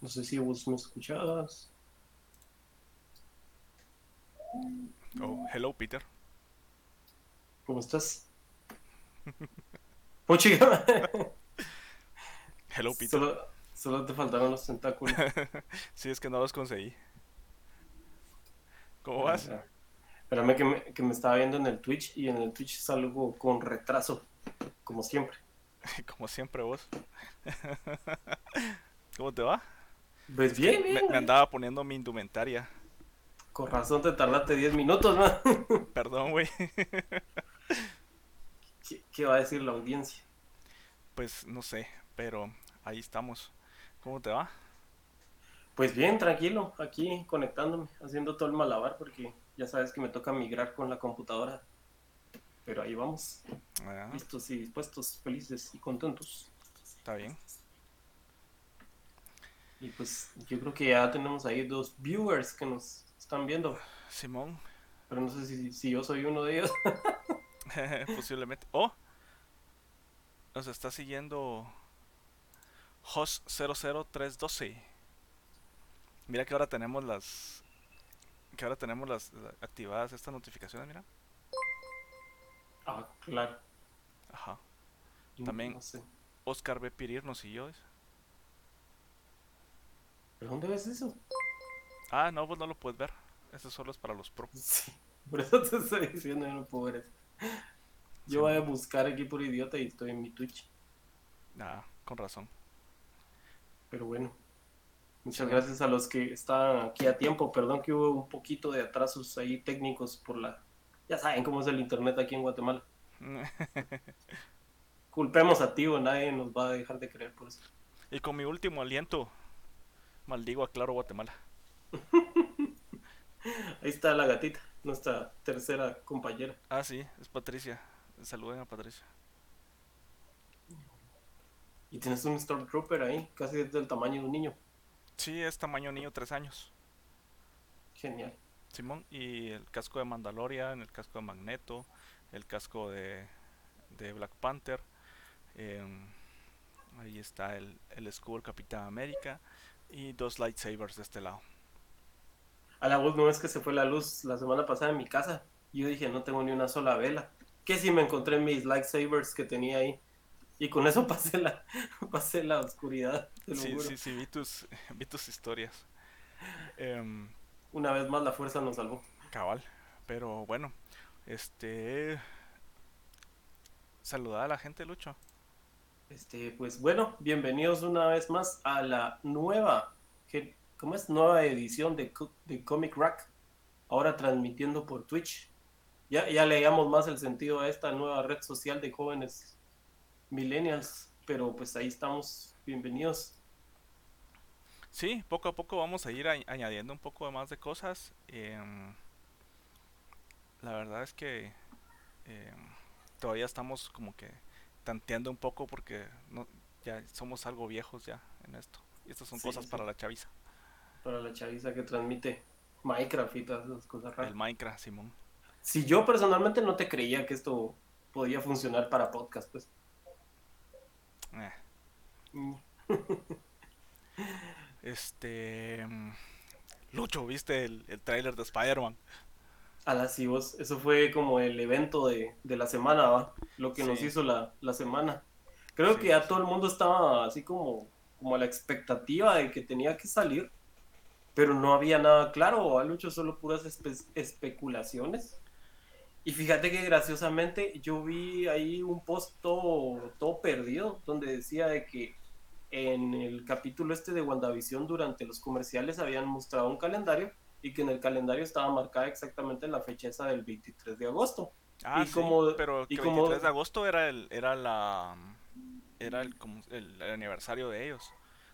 No sé si vos me escuchas. Oh, hello, Peter. ¿Cómo estás? Oh, chica. Hello, Peter. Solo, solo te faltaron los tentáculos. sí, es que no los conseguí. ¿Cómo vas? Ah, Espérame que me, que me estaba viendo en el Twitch y en el Twitch salgo con retraso, como siempre. Como siempre vos. ¿Cómo te va? Pues bien, Me, bien. me andaba poniendo mi indumentaria. Con razón te tardaste 10 minutos, ¿no? Perdón, güey. ¿Qué, qué va a decir la audiencia? Pues no sé, pero ahí estamos. ¿Cómo te va? Pues bien, tranquilo, aquí conectándome, haciendo todo el malabar porque ya sabes que me toca migrar con la computadora. Pero ahí vamos, Ah, listos y dispuestos, felices y contentos. está bien. Y pues yo creo que ya tenemos ahí dos viewers que nos están viendo, Simón, pero no sé si, si yo soy uno de ellos. posiblemente. Oh, nos está siguiendo Host 00312. Mira que ahora tenemos las. Que ahora tenemos las, las activadas estas notificaciones, mira. ah, claro. Ajá. También- No sé. Oscar B. Pirir nos siguió. dice. ¿Pero dónde ves eso? Ah, no, vos no lo puedes ver. Eso solo es para los pro. Sí, por eso te estoy diciendo, yo no puedo ver eso. Sí. Yo voy a buscar aquí por idiota y estoy en mi Twitch. Ah, con razón. Pero bueno, muchas gracias a los que estaban aquí a tiempo. Perdón que hubo un poquito de atrasos ahí técnicos por la... Ya saben cómo es el internet aquí en Guatemala. Culpemos a Tío, nadie nos va a dejar de creer por eso. y con mi último aliento, maldigo a Claro Guatemala. Ahí está la gatita, nuestra tercera compañera. Ah, sí, es Patricia. Saluden a Patricia. Y tienes un Stormtrooper ahí, casi del tamaño de un niño. Sí, es tamaño niño, tres años. Genial. Simón, y el casco de Mandalorian, el casco de Magneto, el casco de, de Black Panther. em, ahí está el, el escudo del Capitán América y dos lightsabers de este lado. A la voz no es que se fue la luz la semana pasada en mi casa. Yo dije, no tengo ni una sola vela. Que si me encontré mis lightsabers que tenía ahí. Y con eso pasé la, pasé la oscuridad. Te lo Sí, juro. sí, sí, vi tus, vi tus historias. Em, Una vez más la fuerza nos salvó. cabal, pero bueno, este... Saludar a la gente, Lucho. Este, pues bueno, bienvenidos una vez más a la nueva, ¿cómo es? Nueva edición de, de Comic Rack. Ahora transmitiendo por Twitch. Ya, ya le damos más el sentido a esta nueva red social de jóvenes millennials. Pero pues ahí estamos. Bienvenidos. Sí, poco a poco vamos a ir a- añadiendo un poco más de cosas. em, la verdad es que em, todavía estamos como que tanteando un poco porque no, ya somos algo viejos ya en esto. Y estas son Sí, cosas sí. para la chaviza. Para la chaviza que transmite Minecraft y todas esas cosas raras. El Minecraft, Simón. Si yo personalmente no te creía que esto podía funcionar para podcast, pues. Eh, Mm. Este... em, Lucho, ¿viste el, el tráiler de Spider-Man? A las sí, vos, eso fue como el evento de, de la semana, ¿va? Lo que nos hizo la, la semana. Creo Sí, que ya sí. todo el mundo estaba así como, como a la expectativa de que tenía que salir, pero no había nada claro, ¿va, Lucho? Solo puras espe- especulaciones. Y fíjate que graciosamente yo vi ahí un post todo, todo perdido, donde decía de que en el capítulo este de WandaVision durante los comerciales habían mostrado un calendario y que en el calendario estaba marcada exactamente la fecha esa del 23 de agosto. Ah, Y sí, como- pero y que como- 23 de agosto era el, era la, era el, como el, el aniversario de ellos.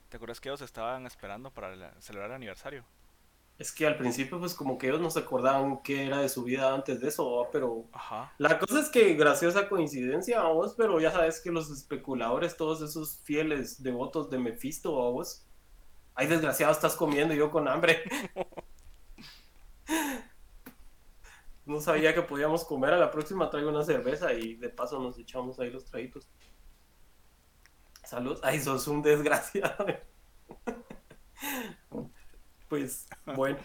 ¿Te acuerdas que ellos estaban esperando para la- celebrar el aniversario? Es que al principio pues como que ellos no se acordaban qué era de su vida antes de eso, ¿va? pero Ajá. la cosa es que graciosa coincidencia, vos, pero ya sabes que los especuladores, todos esos fieles devotos de Mephisto, vos, ay desgraciado estás comiendo y yo con hambre. No sabía que podíamos comer. A la próxima traigo una cerveza y de paso nos echamos ahí los traguitos. Salud. Ay, sos un desgraciado. Pues bueno,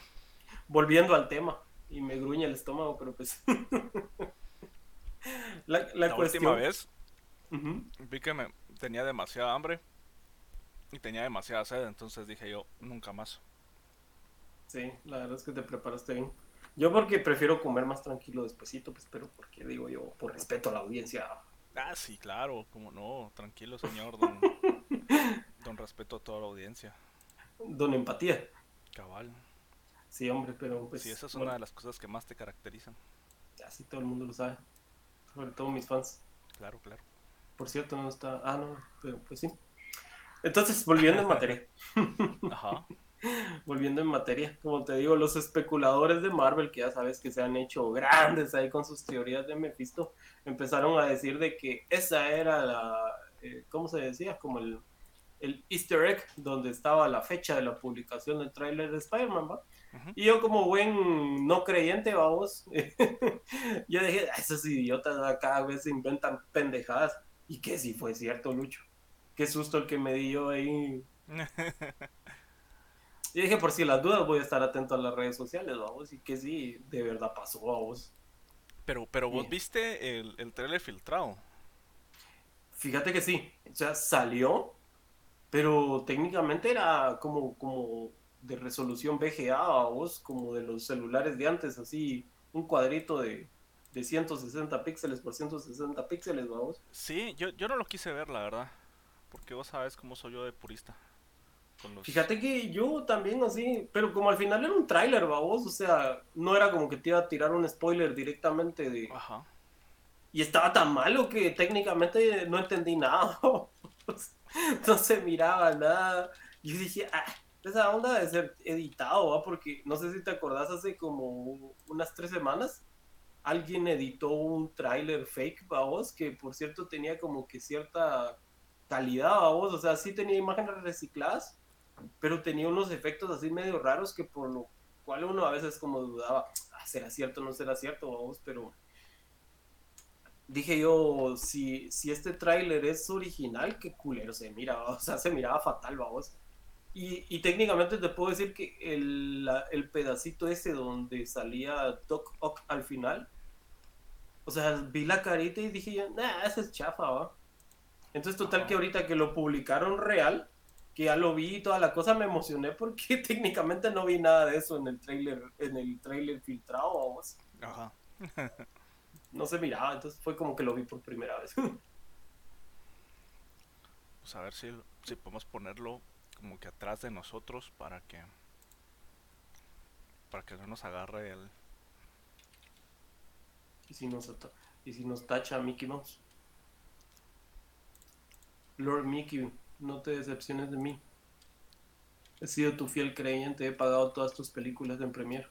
volviendo al tema. Y me gruñe el estómago, pero pues. la, la, última vez vi que me tenía demasiada hambre y tenía demasiada sed, entonces dije yo, nunca más. Sí, la verdad es que te preparaste bien. Yo porque prefiero comer más tranquilo despuesito, pues, pero porque digo yo, por respeto a la audiencia. Ah, sí, claro, como no, tranquilo señor, don, don respeto a toda la audiencia. Don empatía. Cabal. Sí, hombre, pero pues... Sí, esa es una de las cosas que más te caracterizan. Así todo el mundo lo sabe. Sobre todo mis fans. Claro, claro. Por cierto, no está... Ah, no, pero pues sí. Entonces, volviendo en materia. Ajá. volviendo en materia, como te digo, los especuladores de Marvel, que ya sabes que se han hecho grandes ahí con sus teorías de Mephisto, empezaron a decir de que esa era la, eh, ¿cómo se decía? Como el, el easter egg donde estaba la fecha de la publicación del tráiler de Spider-Man, ¿va? Y yo como buen no creyente, vamos, yo dije, ah, esos idiotas cada vez inventan pendejadas. Y que sí fue cierto, Lucho. Qué susto el que me di yo ahí. Y dije, por si las dudas, voy a estar atento a las redes sociales, vamos, y que sí, de verdad pasó, vamos. Pero, pero vos viste el, el trailer filtrado. Fíjate que sí, o sea, salió, pero técnicamente era como, como de resolución VGA, vos, como de los celulares de antes, así, un cuadrito de, de 160 píxeles por 160 píxeles, vamos. Sí, yo, yo no lo quise ver, la verdad, porque vos sabes cómo soy yo de purista. Fíjate que yo también así, pero como al final era un tráiler, vos, o sea, no era como que te iba a tirar un spoiler directamente de... Ajá. Y estaba tan malo que técnicamente no entendí nada, no se miraba nada. Yo dije, ah, esa onda de ser editado, ¿va? porque no sé si te acordás, hace como unas tres semanas alguien editó un tráiler fake, vos, que por cierto tenía como que cierta calidad, vos, o sea, sí tenía imágenes recicladas, pero tenía unos efectos así medio raros que por lo cual uno a veces como dudaba, ah, ¿será cierto no será cierto? Vamos, pero dije yo, si, si este tráiler es original, qué culero se mira, o sea, se miraba fatal, vamos. Y, y técnicamente te puedo decir que el, el pedacito ese donde salía Doc Ock al final, o sea, vi la carita y dije yo, nah, ese es chafa, ¿va? Entonces, total que ahorita que lo publicaron real, que ya lo vi y toda la cosa, me emocioné porque técnicamente no vi nada de eso en el trailer, en el trailer filtrado, vamos. Ajá. no se miraba, entonces fue como que lo vi por primera vez. pues a ver si, si podemos ponerlo como que atrás de nosotros para que para que no nos agarre el y si nos y si nos tacha Mickey Mouse Lord Mickey no te decepciones de mí. He sido tu fiel creyente, he pagado todas tus películas en Premiere.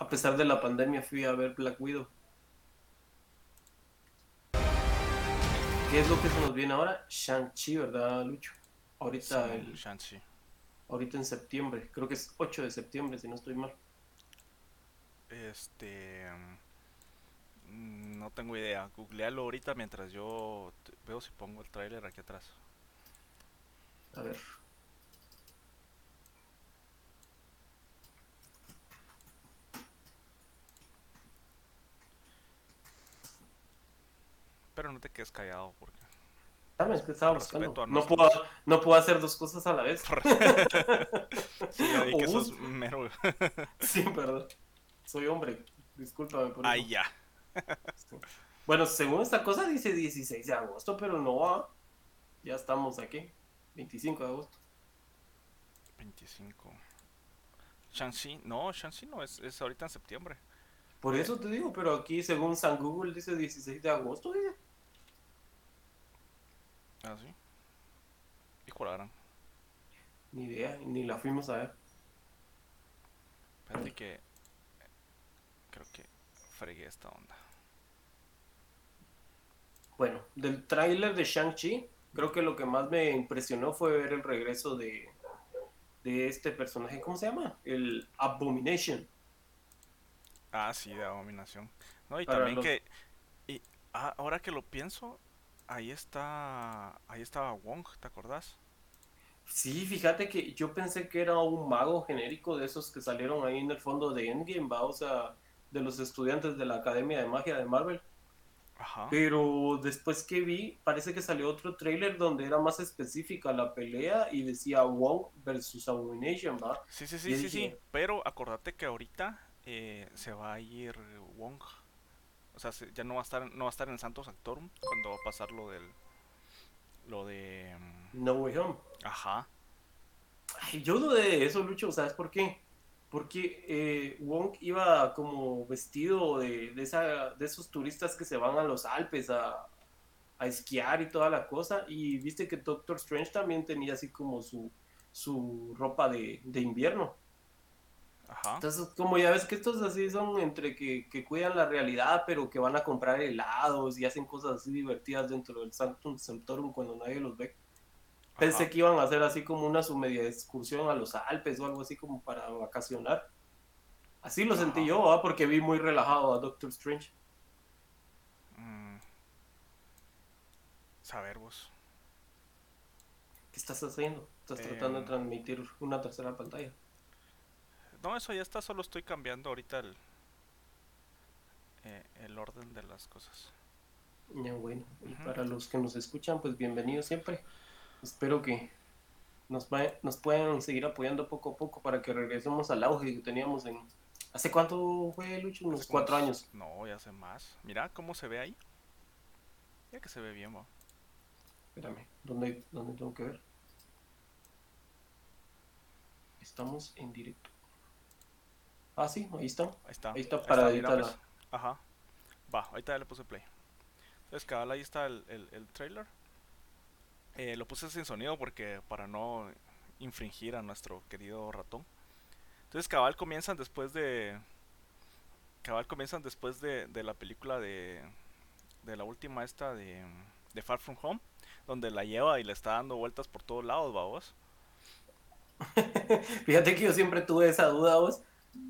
A pesar de la pandemia fui a ver Black Widow. ¿Qué es lo que se nos viene ahora? Shang-Chi, ¿verdad, Lucho? Ahorita el, Ahorita en septiembre, creo que es 8 de septiembre, si no estoy mal. Este... Mm, no tengo idea. Googlealo ahorita mientras yo veo si pongo el tráiler aquí atrás. A ver. Pero no te quedes callado porque. Sabes que estaba buscando. No puedo, no puedo hacer dos cosas a la vez. sí, que sos mero. sí, perdón. Soy hombre. Discúlpame por Ay, ya. Bueno, según esta cosa dice 16 de agosto, pero no va. Ya estamos aquí. 25 de agosto. 25. Shanxi, no, Shanxi no, es, es ahorita en septiembre. Por eso te digo, pero aquí según San Google dice 16 de agosto, dice. Ah, sí. ¿Y cuál Ni idea, ni la fuimos a ver. Espérate que. Creo que fregué esta onda. Bueno, del tráiler de Shang-Chi, creo que lo que más me impresionó fue ver el regreso de, de este personaje, ¿cómo se llama? El Abomination. Ah, sí, de Abominación. No, y también que... Y, ah, ahora que lo pienso, ahí está... Ahí estaba Wong, ¿te acordás? Sí, fíjate que yo pensé que era un mago genérico de esos que salieron ahí en el fondo de Endgame, ¿va? O sea, de los estudiantes de la Academia de Magia de Marvel. Ajá. Pero después que vi, parece que salió otro trailer donde era más específica la pelea y decía Wong versus Abomination, ¿va? Sí, sí, sí, sí, sí. Pero acordate que ahorita eh, se va a ir Wong. O sea, ya no va a estar, no va a estar en Santos Actorum cuando va a pasar lo del, lo de mm, No Way Home. Ajá. Ay, yo dudé de eso, Lucho, ¿sabes por qué? Porque eh, Wong iba como vestido de, de, esa, de esos turistas que se van a los Alpes a, a esquiar y toda la cosa. Y viste que Doctor Strange también tenía así como su, su ropa de, de invierno. Entonces, como ya ves que estos así son entre que, que, cuidan la realidad, pero que van a comprar helados y hacen cosas así divertidas dentro del Sanctum Sanctorum cuando nadie los ve. Pensé que iban a hacer así como una su media excursión a los Alpes o algo así como para vacacionar. Así lo sentí yo, porque vi muy relajado a Doctor Strange. Mm. Saber vos. ¿Qué estás haciendo? ¿Estás tratando de em. transmitir una tercera pantalla? No, eso ya está, solo estoy cambiando ahorita el, eh, el orden de las cosas. Ya bueno, y para los que nos escuchan, pues bienvenidos siempre. Espero que nos, nos puedan seguir apoyando poco a poco para que regresemos al auge que teníamos en... ¿Hace cuánto fue, Lucho? Unos cuatro años. No, ya hace más. Mira cómo se ve ahí. Ya que se ve bien, va. Espérame, ¿dónde, ¿dónde tengo que ver? Estamos en directo. Ah, sí, ahí está. Ahí está. Ahí está para editar. Pues. Ajá. Va, ahorita ya le puse play. Entonces, cabal, ahí está el, el, trailer. Eh, lo puse sin sonido porque para no infringir a nuestro querido ratón. Entonces, cabal comienzan después de. Cabal comienzan después de, de la película de. De la última esta de. De Far From Home. Donde la lleva y le está dando vueltas por todos lados, va vos. Fíjate que yo siempre tuve esa duda, vos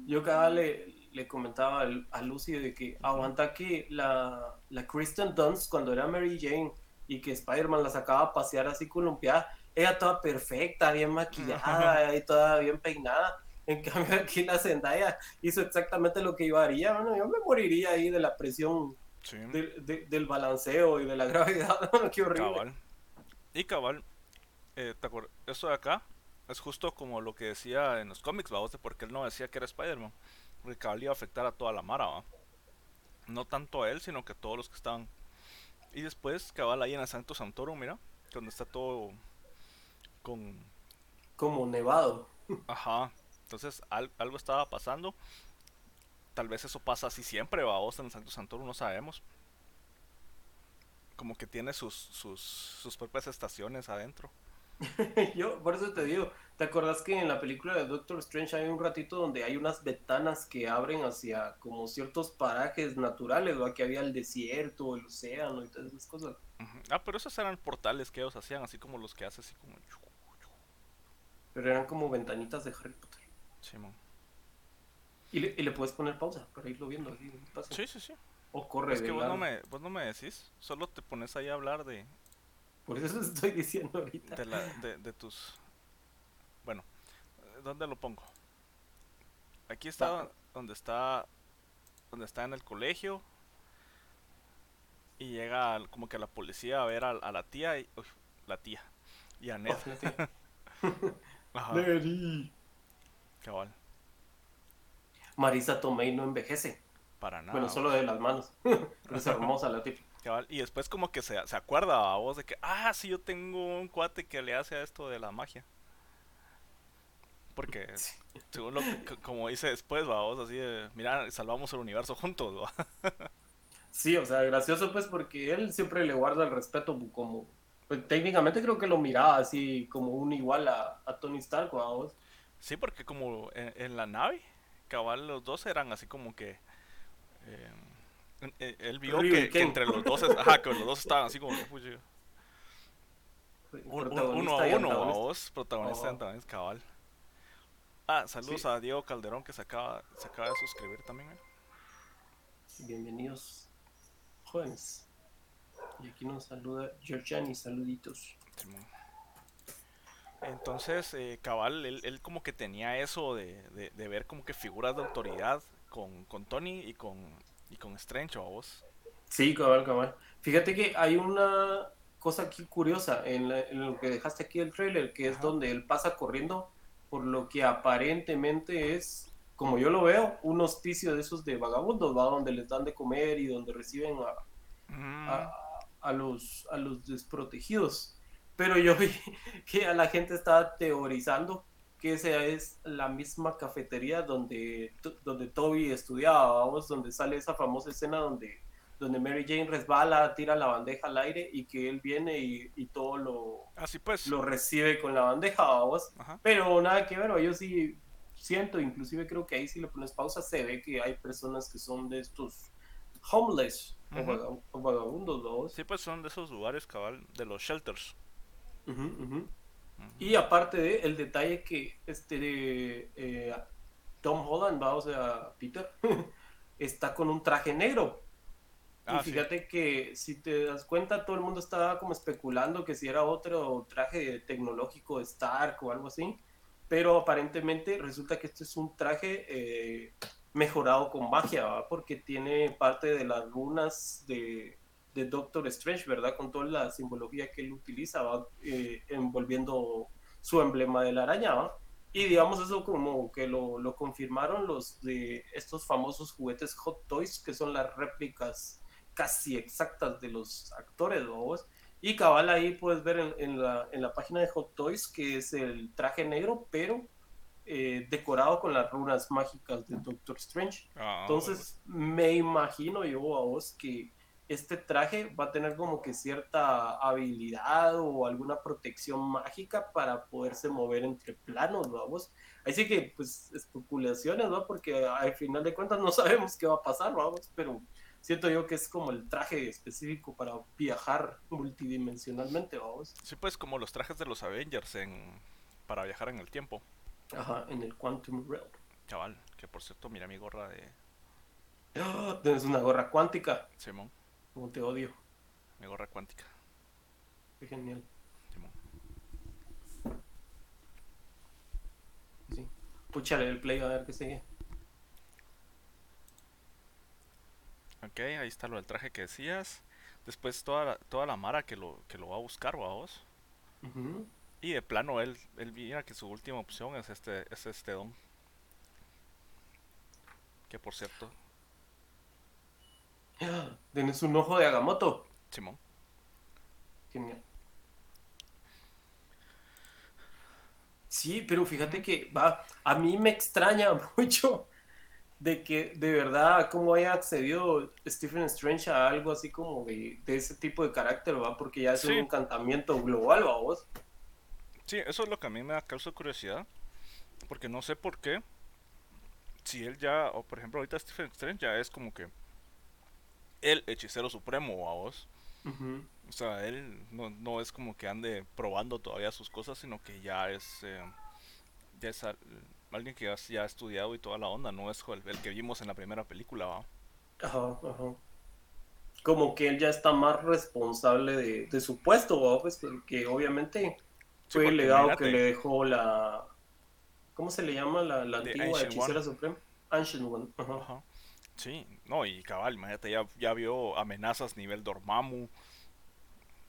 yo cada le, le comentaba a Lucy de que aguanta que la, la Kristen Dunst cuando era Mary Jane y que Spider-Man la sacaba a pasear así columpiada, ella toda perfecta, bien maquillada y toda bien peinada. En cambio aquí la Zendaya hizo exactamente lo que yo haría, bueno, yo me moriría ahí de la presión del balanceo y de la gravedad, qué horrible. Cabal. Y cabal, eh, ¿te acuerdas? Eso de acá es justo como lo que decía en los cómics, ¿va? porque él no decía que era Spider-Man. Porque cabal iba a afectar a toda la mara, ¿va? No tanto a él, sino que a todos los que estaban. Y después, cabal ahí en el Santo Santoro, mira, donde está todo con. Como nevado. Ajá. Entonces, algo estaba pasando. Tal vez eso pasa así siempre, va. Vos en el Santo Santoro no sabemos. Como que tiene sus, sus, sus propias estaciones adentro. Yo, por eso te digo, ¿te acordás que en la película de Doctor Strange hay un ratito donde hay unas ventanas que abren hacia como ciertos parajes naturales, ¿va? Que había el desierto, el océano y todas esas cosas. Ah, pero esos eran portales que ellos hacían, así como los que hace así como... Pero eran como ventanitas de Harry Potter. Sí, man. Y le, y le puedes poner pausa para irlo viendo. sí, sí, sí. O corre. Es que vos no, me, vos no me decís, solo te pones ahí a hablar de, por eso estoy diciendo ahorita. De, tus... Bueno, ¿dónde lo pongo? Aquí está donde está donde está en el colegio y llega como que la policía a ver a, la tía y la tía y a Ned. Ajá. Cabal. Marisa Tomei no envejece. Para nada. Bueno, solo de las manos. Pero es hermosa la Y después como que se, se acuerda a vos de que, ah, sí, yo tengo un cuate que le hace a esto de la magia. Porque, según lo que, como dice después, va, vos así de, mira, salvamos el universo juntos, ¿va? Sí, o sea, gracioso pues porque él siempre le guarda el respeto como, pues, técnicamente creo que lo miraba así como un igual a, Tony Stark, ¿va vos? Sí, porque como en, la nave, cabal, los dos eran así como que... Eh, él vio que, entre los dos, ajá, que los dos estaban así como uno a uno, a vos, protagonista de cabal. Ah, saludos Sí. a Diego Calderón que se acaba, se acaba de suscribir también. ¿eh? Bienvenidos, jóvenes. Y aquí nos saluda Georgiani, saluditos. Entonces, eh, Cabal, él, él como que tenía eso de, de- de ver como que figuras de autoridad con, con Tony y con, y con Strange, ¿o vos? Sí, cabal, cabal. Fíjate que hay una cosa aquí curiosa en, la- en lo que dejaste aquí el trailer, que es donde él pasa corriendo por lo que aparentemente es, como yo lo veo, un hospicio de esos de vagabundos, ¿va? Donde les dan de comer y donde reciben a, Mm, a, a los, a los desprotegidos. Pero yo vi que a la gente estaba teorizando que esa es la misma cafetería donde, donde Toby estudiaba, vamos, donde sale esa famosa escena donde, donde Mary Jane resbala, tira la bandeja al aire y que él viene y, y todo lo, Así pues. lo recibe con la bandeja, vamos. Ajá. Pero nada que ver, yo sí siento, inclusive creo que ahí si le pones pausa se ve que hay personas que son de estos homeless o, vagabundos, ¿no? Sí, pues son de esos lugares, cabal, de los shelters. Ujú. Ujú. Y aparte de el detalle que este de, eh, Tom Holland, va, o sea, Peter, está con un traje negro. Ah, y sí. fíjate que si te das cuenta, todo el mundo estaba como especulando que si era otro traje tecnológico de Stark o algo así. Pero aparentemente resulta que este es un traje eh, mejorado con magia, ¿va? porque tiene parte de las runas de, de Doctor Strange, ¿verdad? Con toda la simbología que él utiliza, ¿va? Eh, envolviendo su emblema de la araña. ¿va? Y digamos eso como que lo, lo confirmaron los de estos famosos juguetes Hot Toys, que son las réplicas casi exactas de los actores, ¿vos? Y cabal ahí puedes ver en, en la, en la página de Hot Toys que es el traje negro, pero eh, decorado con las runas mágicas de Doctor Strange. Ah, Entonces me imagino yo a vos que este traje va a tener como que cierta habilidad o alguna protección mágica para poderse mover entre planos, vamos. Así que, pues, especulaciones, ¿no? Porque al final de cuentas no sabemos qué va a pasar, vamos, pero siento yo que es como el traje específico para viajar multidimensionalmente, vamos. Sí, pues como los trajes de los Avengers en para viajar en el tiempo. Ajá, en el Quantum Realm. Chaval, que por cierto, mira mi gorra de ¡Ah! Tienes una gorra cuántica, Simón, como te odio. mi gorra cuántica. Qué genial. Sí. Púchale el play a ver qué sigue. Ok, ahí está lo del traje que decías. Después toda la, toda la mara que lo, que lo va a buscar, vos. Ujú. Y de plano él, él mira que su última opción es este, es este don. Que por cierto. Tienes un ojo de Agamotto. Simón. Genial. Sí, pero fíjate que va, a mí me extraña mucho de que de verdad cómo haya accedido Stephen Strange a algo así como de, de ese tipo de carácter, ¿va? Porque ya es un encantamiento global, ¿va vos? Sí, eso es lo que a mí me da causa curiosidad. Porque no sé por qué. Si él ya, o por ejemplo ahorita Stephen Strange ya es como que el hechicero supremo a vos. O sea, él no, no es como que ande probando todavía sus cosas, sino que ya es, eh, ya es al- alguien que ya, ya ha estudiado y toda la onda, no es el, el que vimos en la primera película, ¿va? Ajá, ajá. Como que él ya está más responsable de, de su puesto, ¿va? Pues porque obviamente Sí, fue el legado que le dejó la... ¿Cómo se le llama la, antigua hechicera suprema? Ancient One. Ajá. Ajá. Sí, no, y cabal, imagínate, ya, ya vio amenazas nivel Dormammu,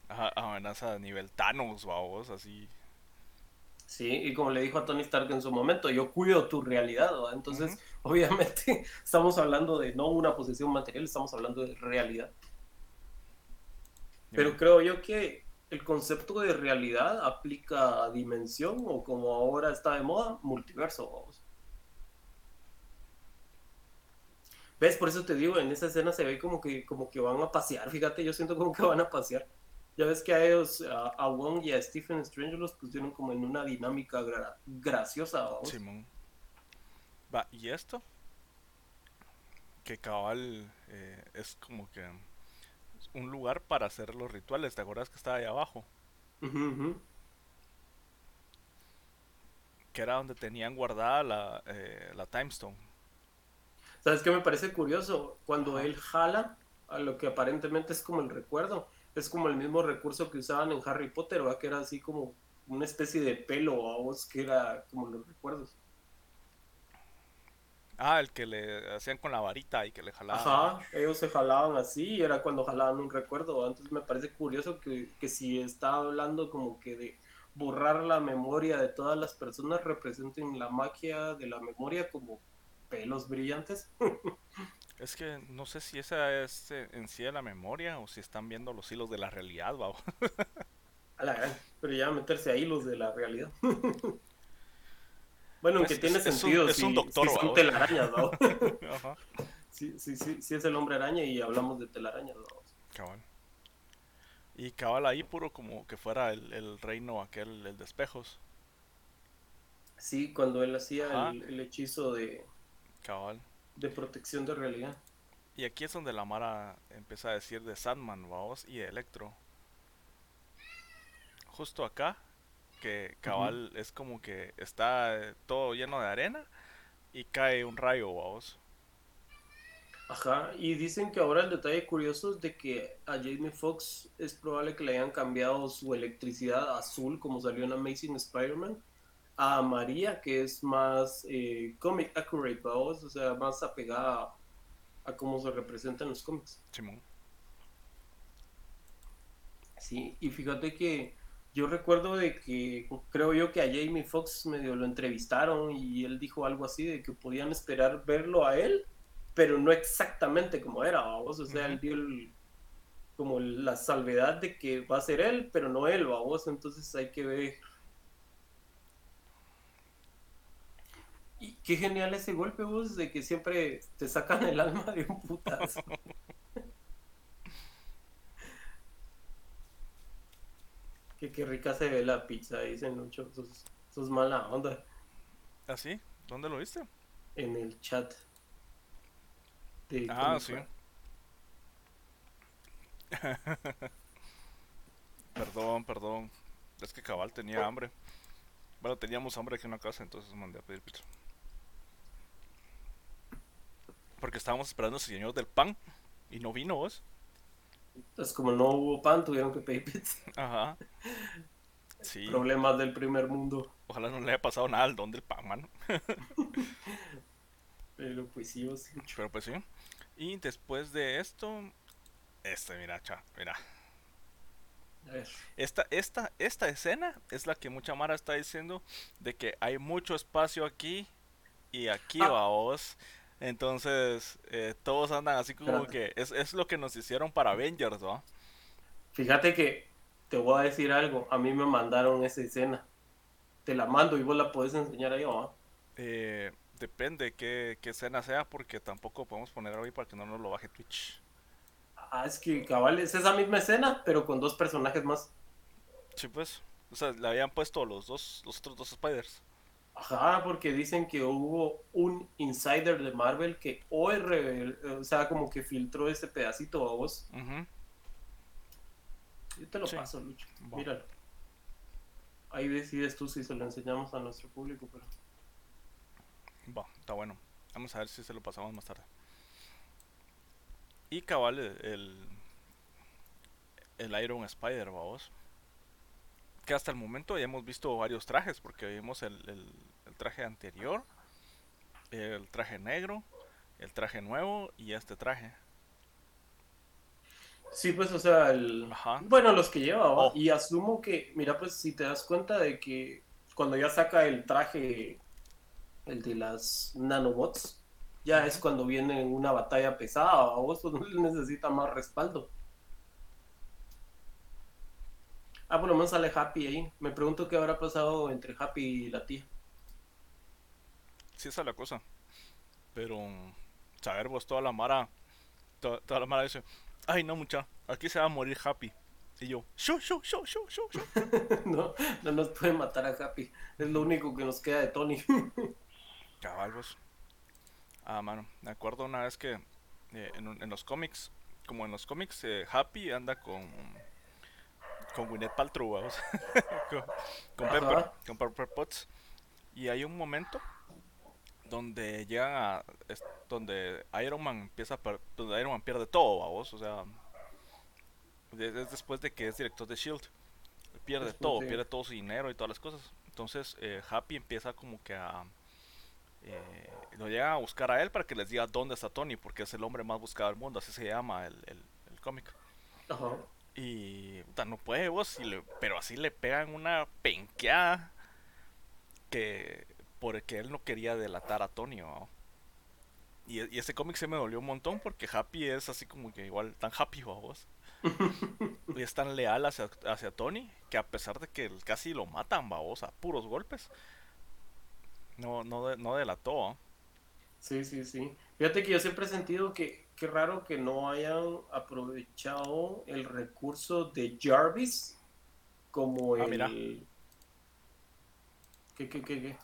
amenazas nivel Thanos, vamos, así. Sí, y como le dijo a Tony Stark en su momento, yo cuido tu realidad, ¿va? Entonces, obviamente, estamos hablando de no una posesión material, estamos hablando de realidad. Pero creo yo que el concepto de realidad aplica a dimensión o como ahora está de moda, multiverso, vamos. ¿Ves? Por eso te digo, en esa escena se ve como que, como que van a pasear, fíjate, yo siento como que van a pasear. Ya ves que a ellos, a, a Wong y a Stephen Strange los pusieron como en una dinámica gra- graciosa, vamos. Simón. Va, ¿y esto? Que cabal eh, es como que un lugar para hacer los rituales, ¿te acuerdas que estaba ahí abajo? Ujú, ujú. que era donde tenían guardada la, eh, la Time Stone. ¿Sabes qué me parece curioso? Cuando él jala a lo que aparentemente es como el recuerdo, es como el mismo recurso que usaban en Harry Potter, ¿va? Que era así como una especie de pelo a vos que era como los recuerdos. Ah, el que le hacían con la varita y que le jalaban. Ajá, ellos se jalaban así y era cuando jalaban un recuerdo. Entonces me parece curioso que, que si está hablando como que de borrar la memoria de todas las personas representen la magia de la memoria como pelos brillantes. Es que no sé si esa es eh, en sí de la memoria o si están viendo los hilos de la realidad, ¿va? A la gran, pero ya meterse a hilos de la realidad. bueno, aunque Pues, tiene es- es un- sentido es si, un doctor, si son ¿va? telarañas, ¿no? Ajá, sí, sí, sí, sí es el hombre araña y hablamos de telarañas, ¿no? cabal. Y cabal ahí puro como que fuera el, el reino aquel, el de espejos. Sí, cuando él hacía el, el hechizo de, Cabal. de protección de realidad. Y aquí es donde la Mara empieza a decir de Sandman, vamos, y de Electro. Justo acá, que cabal es como que está eh, todo lleno de arena y cae un rayo, vamos. Ajá, y dicen que ahora el detalle curioso es de que a Jamie Foxx es probable que le hayan cambiado su electricidad azul, como salió en Amazing Spider-Man, a María, que es más eh, comic accurate, ¿vamos? o sea, más apegada a, a cómo se representa en los cómics. Simón. Sí, y fíjate que yo recuerdo de que creo yo que a Jamie Foxx medio lo entrevistaron y él dijo algo así de que podían esperar verlo a él, pero no exactamente como era, vamos, o sea, él dio el- como la salvedad de que va a ser él, pero no él, vamos, entonces hay que ver. Y qué genial ese golpe, vos, de que siempre te sacan el alma de un putazo. Que qué rica se ve la pizza, dicen muchos. Sos, sos mala onda ¿Ah, sí? ¿Dónde lo viste? en el chat. de Ah, sí. Perdón, perdón. Es que cabal tenía hambre. Bueno, teníamos hambre aquí en la casa, entonces mandé a pedir pizza. Porque estábamos esperando al señor del pan y no vino vos. Entonces, como no hubo pan, tuvieron que pedir pizza. Ajá. Sí, Problemas del primer mundo. ojalá no le haya pasado nada al don del pan, mano. Pero pues sí, vos sí. Pero pues sí. Y después de esto, este, mira, cha, mira. Esta, esta, esta escena es la que mucha Mara está diciendo de que hay mucho espacio aquí y aquí Ah. va vos. Entonces, eh, todos andan así como Espérate. que es, es lo que nos hicieron para Avengers, ¿va? Fíjate que te voy a decir algo. A mí me mandaron esa escena. Te la mando y vos la podés enseñar ahí, ¿no? Eh, depende qué, qué escena sea porque tampoco podemos poner hoy para que no nos lo baje Twitch. Ah, es que cabal, es esa misma escena, pero con dos personajes más. Sí, pues. O sea, le habían puesto los dos, los otros dos Spiders. Ajá, porque dicen que hubo un insider de Marvel que hoy, o sea, como que filtró ese pedacito a vos. Ujú. Yo te lo Sí. paso, Lucho. Míralo. Ahí decides tú si se lo enseñamos a nuestro público, pero... Va, está bueno. Vamos a ver si se lo pasamos más tarde. Y cabal, el, el, el Iron Spider, vamos. Que hasta el momento ya hemos visto varios trajes, porque vimos el, el- el traje anterior, el traje negro, el traje nuevo y este traje. Sí, pues, o sea, el... Ajá. Bueno, los que lleva, ¿va? Oh. Y asumo que, mira, pues, si te das cuenta de que cuando ya saca el traje, el de las nanobots, ya es cuando viene una batalla pesada, ¿va? vos pues, necesita más respaldo. Ah, por lo menos sale Happy ahí. Me pregunto qué habrá pasado entre Happy y la tía. Sí, esa es la cosa. Pero, saber vos, toda la mara, to- toda, la mara dice, ay no mucha, aquí se va a morir Happy. Y yo, shu, shu, shu, shu, shu, shu". no, no nos puede matar a Happy. Es lo único que nos queda de Tony. Cabal, vos. Ah, mano, me acuerdo una vez que eh, en los cómics, como en los cómics, eh, Happy anda con con Gwyneth Paltrow, con. Pepper, con Pepper Potts. Y hay un momento donde llegan a. es- donde Iron Man empieza a per- donde Iron Man pierde todo, vamos. O sea. Es después de que es director de Shield. Pierde Después todo, de- pierde todo su dinero y todas las cosas. Entonces, eh, Happy empieza como que a. eh, lo llegan a buscar a él para que les diga dónde está Tony, porque es el hombre más buscado del mundo, así se llama el, el, el cómic. Ajá. Y puta, no puede vos, y le- pero así le pegan una penqueada que porque él no quería delatar a Tony. ¿va? Y, y ese cómic se me dolió un montón porque Happy es así como que igual tan happy ¿va vos. y es tan leal hacia, hacia Tony que a pesar de que casi lo matan, vos, a puros golpes, no, no, no delató. Sí, sí, sí. Fíjate que yo siempre he sentido que qué raro que no hayan aprovechado el recurso de Jarvis como Ah, el... mira. ¿Qué, qué, qué, qué?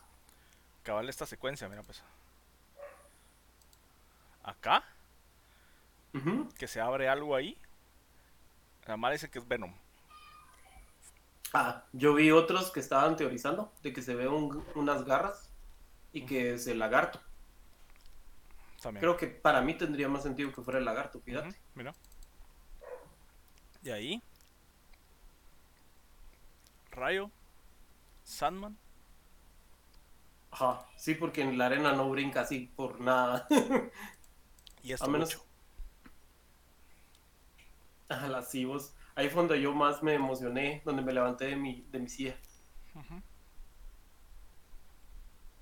Cabal esta secuencia, mira pues. Acá, que se abre algo ahí. La madre dice que es Venom. Ah, yo vi otros que estaban teorizando de que se ve un- unas garras y que es el lagarto. También. Creo que para mí tendría más sentido que fuera el lagarto, fíjate. Mira. Y ahí. Rayo. Sandman. Ajá, sí, porque en la arena no brinca así por nada. Y esto A menos. mucho. Ajá, sí, vos. Ahí fue donde yo más me emocioné, donde me levanté de mi, de mi silla.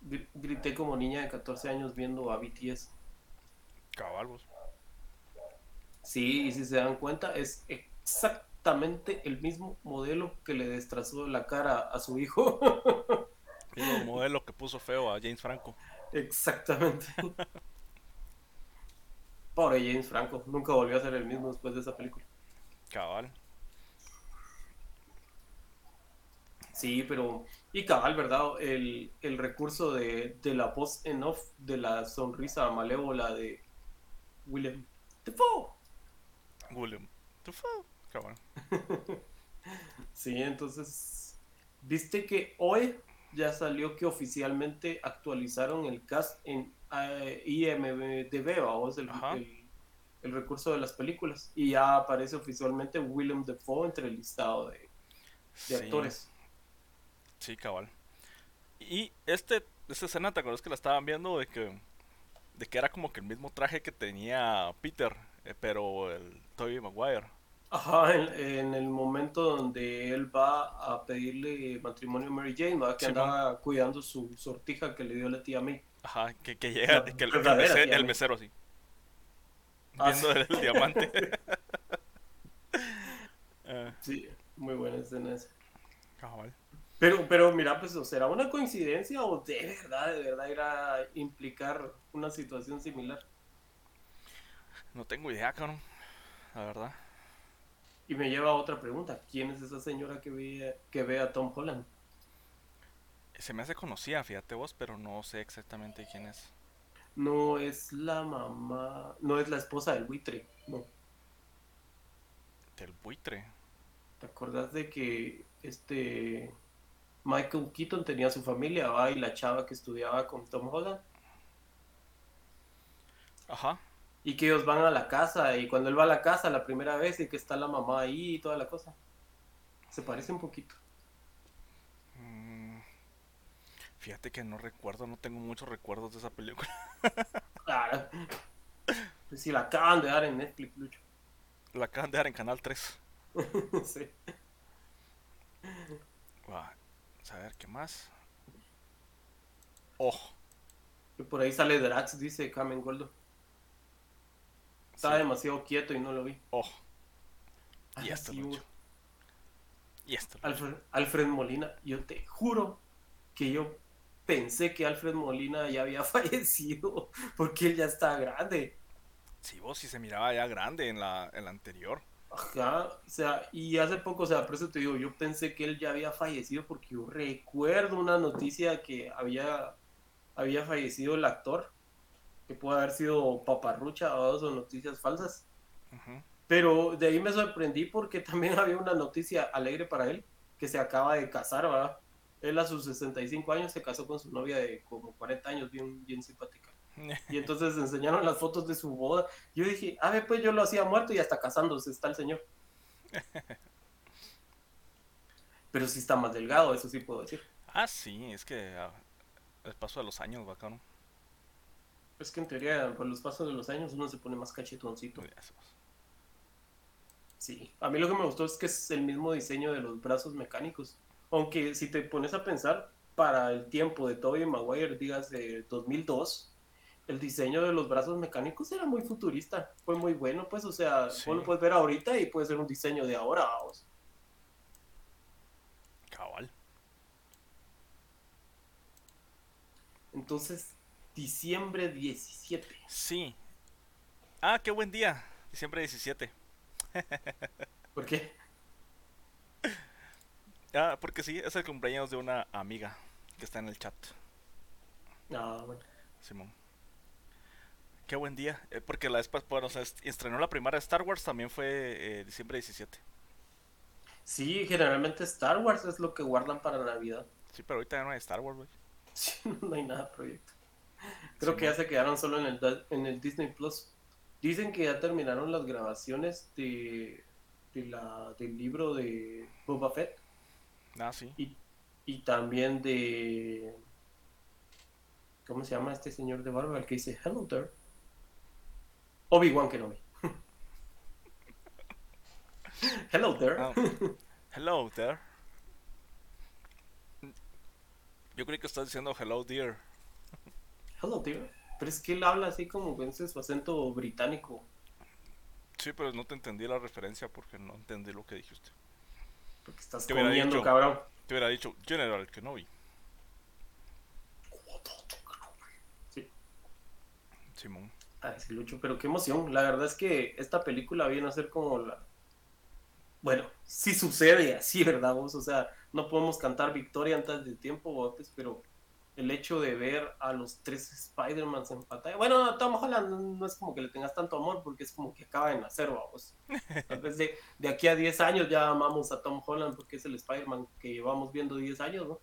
Gr- Grité como niña de 14 años viendo a BTS. Cabal, vos. Sí, y si se dan cuenta, es exactamente el mismo modelo que le destrozó la cara a su hijo. Mismo modelo que puso feo a James Franco. exactamente. Pobre James Franco, nunca volvió a ser el mismo después de esa película. Cabal. Sí, pero. Y cabal, ¿verdad? El, el recurso de, de la voz en off de la sonrisa malévola de William Defoe. William. Dafoe. Cabal. Sí, entonces. ¿Viste que hoy ya salió que oficialmente actualizaron el cast en eh, IMDB, vamos, el, el, el recurso de las películas? Y ya aparece oficialmente William Defoe entre el listado de, de Sí. actores. Sí, cabal. Y este, esta escena, ¿te acuerdas que la estaban viendo? De que, de que era como que el mismo traje que tenía Peter, eh, pero el Tobey Maguire. Ajá, en, en el momento donde él va a pedirle matrimonio a Mary Jane, ¿va? que andaba cuidando su sortija que le dio la tía May. Ajá, que, que llega, La que el, el verdadera mese- tía el mesero así. Ah, viendo sí. el, diamante. Eh, Sí, muy buena escena esa. cabal. Pero, pero mira, pues, ¿o ¿será una coincidencia o de verdad, de verdad irá a implicar una situación similar? No tengo idea, cabrón. La verdad. Y me lleva a otra pregunta. ¿Quién es esa señora que ve, que ve a Tom Holland? Se me hace conocida, fíjate vos, pero no sé exactamente quién es. No es la mamá, no es la esposa del buitre, no. Del buitre. ¿Te acuerdas de que este Michael Keaton tenía su familia, va? Y la chava que estudiaba con Tom Holland. Ajá. Y que ellos van a la casa y cuando él va a la casa la primera vez y que está la mamá ahí y toda la cosa. Se parece un poquito. Mm, Fíjate que no recuerdo, no tengo muchos recuerdos de esa película. Claro. Pues si la acaban de dar en Netflix, Lucho. La acaban de dar en Canal 3. sí. Va, Vamos a ver qué más. Oh, Y por ahí sale Drax, dice Carmen Goldo. Estaba sí, demasiado quieto y no lo vi. oh. Y esto, Lucho. Y esto. Alfred Molina, yo te juro que yo pensé que Alfred Molina ya había fallecido porque él ya está grande. Sí, vos sí se miraba ya grande en la, en la anterior. Ajá, o sea, y hace poco, o sea, por eso te digo, yo pensé que él ya había fallecido porque yo recuerdo una noticia que había, había fallecido el actor, que puede haber sido paparrucha o son noticias falsas. Pero de ahí me sorprendí porque también había una noticia alegre para él, que se acaba de casar, ¿verdad? Él a sus 65 años se casó con su novia de como 40 años, bien, bien simpática. Y entonces enseñaron las fotos de su boda. Yo dije, a ver, pues yo lo hacía muerto y hasta casándose está el señor. Pero sí está más delgado, eso sí puedo decir. Ah, sí, es que ah, el paso de los años, bacano. Es que en teoría, por los pasos de los años, uno se pone más cachetoncito. Sí, a mí lo que me gustó es que es el mismo diseño de los brazos mecánicos. Aunque si te pones a pensar, para el tiempo de Tobey Maguire, digas de 2002, el diseño de los brazos mecánicos era muy futurista. Fue muy bueno, pues, o sea, sí. vos lo puedes ver ahorita y puede ser un diseño de ahora. Vamos. Cabal. Entonces, diciembre 17. Sí. Ah, qué buen día. Diciembre 17. ¿Por qué? Ah, porque sí, es el cumpleaños de una amiga que está en el chat. Ah, bueno. Simón. Qué buen día. Eh, porque la vez bueno, o sea, estrenó la primera Star Wars, también fue eh, diciembre 17. Sí, generalmente Star Wars es lo que guardan para Navidad. Sí, pero ahorita ya no hay Star Wars, güey. Sí, no hay nada proyecto. Creo sí, que ya se quedaron solo en el, en el Disney Plus. Dicen que ya terminaron las grabaciones de, de la, del libro de Boba Fett. Ah, sí. Y, y también de. ¿Cómo se llama este señor de barba? El que dice Hello there. Obi-Wan Kenobi. hello there. Oh. Hello there. Yo creí que estás diciendo hello dear. Hello dear. Pero es que él habla así como con su acento británico. Sí, pero no te entendí la referencia porque no entendí lo que dijiste. Porque estás comiendo, dicho, cabrón. Te hubiera dicho General Kenobi. Sí. Simón. Ay, sí, Lucho, pero qué emoción. La verdad es que esta película viene a ser como la. Bueno, sí sucede así, ¿verdad? Vos? O sea, no podemos cantar victoria antes de tiempo, botes, pero el hecho de ver a los tres Spider-Man en pantalla. Bueno, Tom Holland no es como que le tengas tanto amor porque es como que acaba de nacer, vamos. Tal vez de, de aquí a 10 años ya amamos a Tom Holland porque es el Spider-Man que llevamos viendo 10 años, ¿no?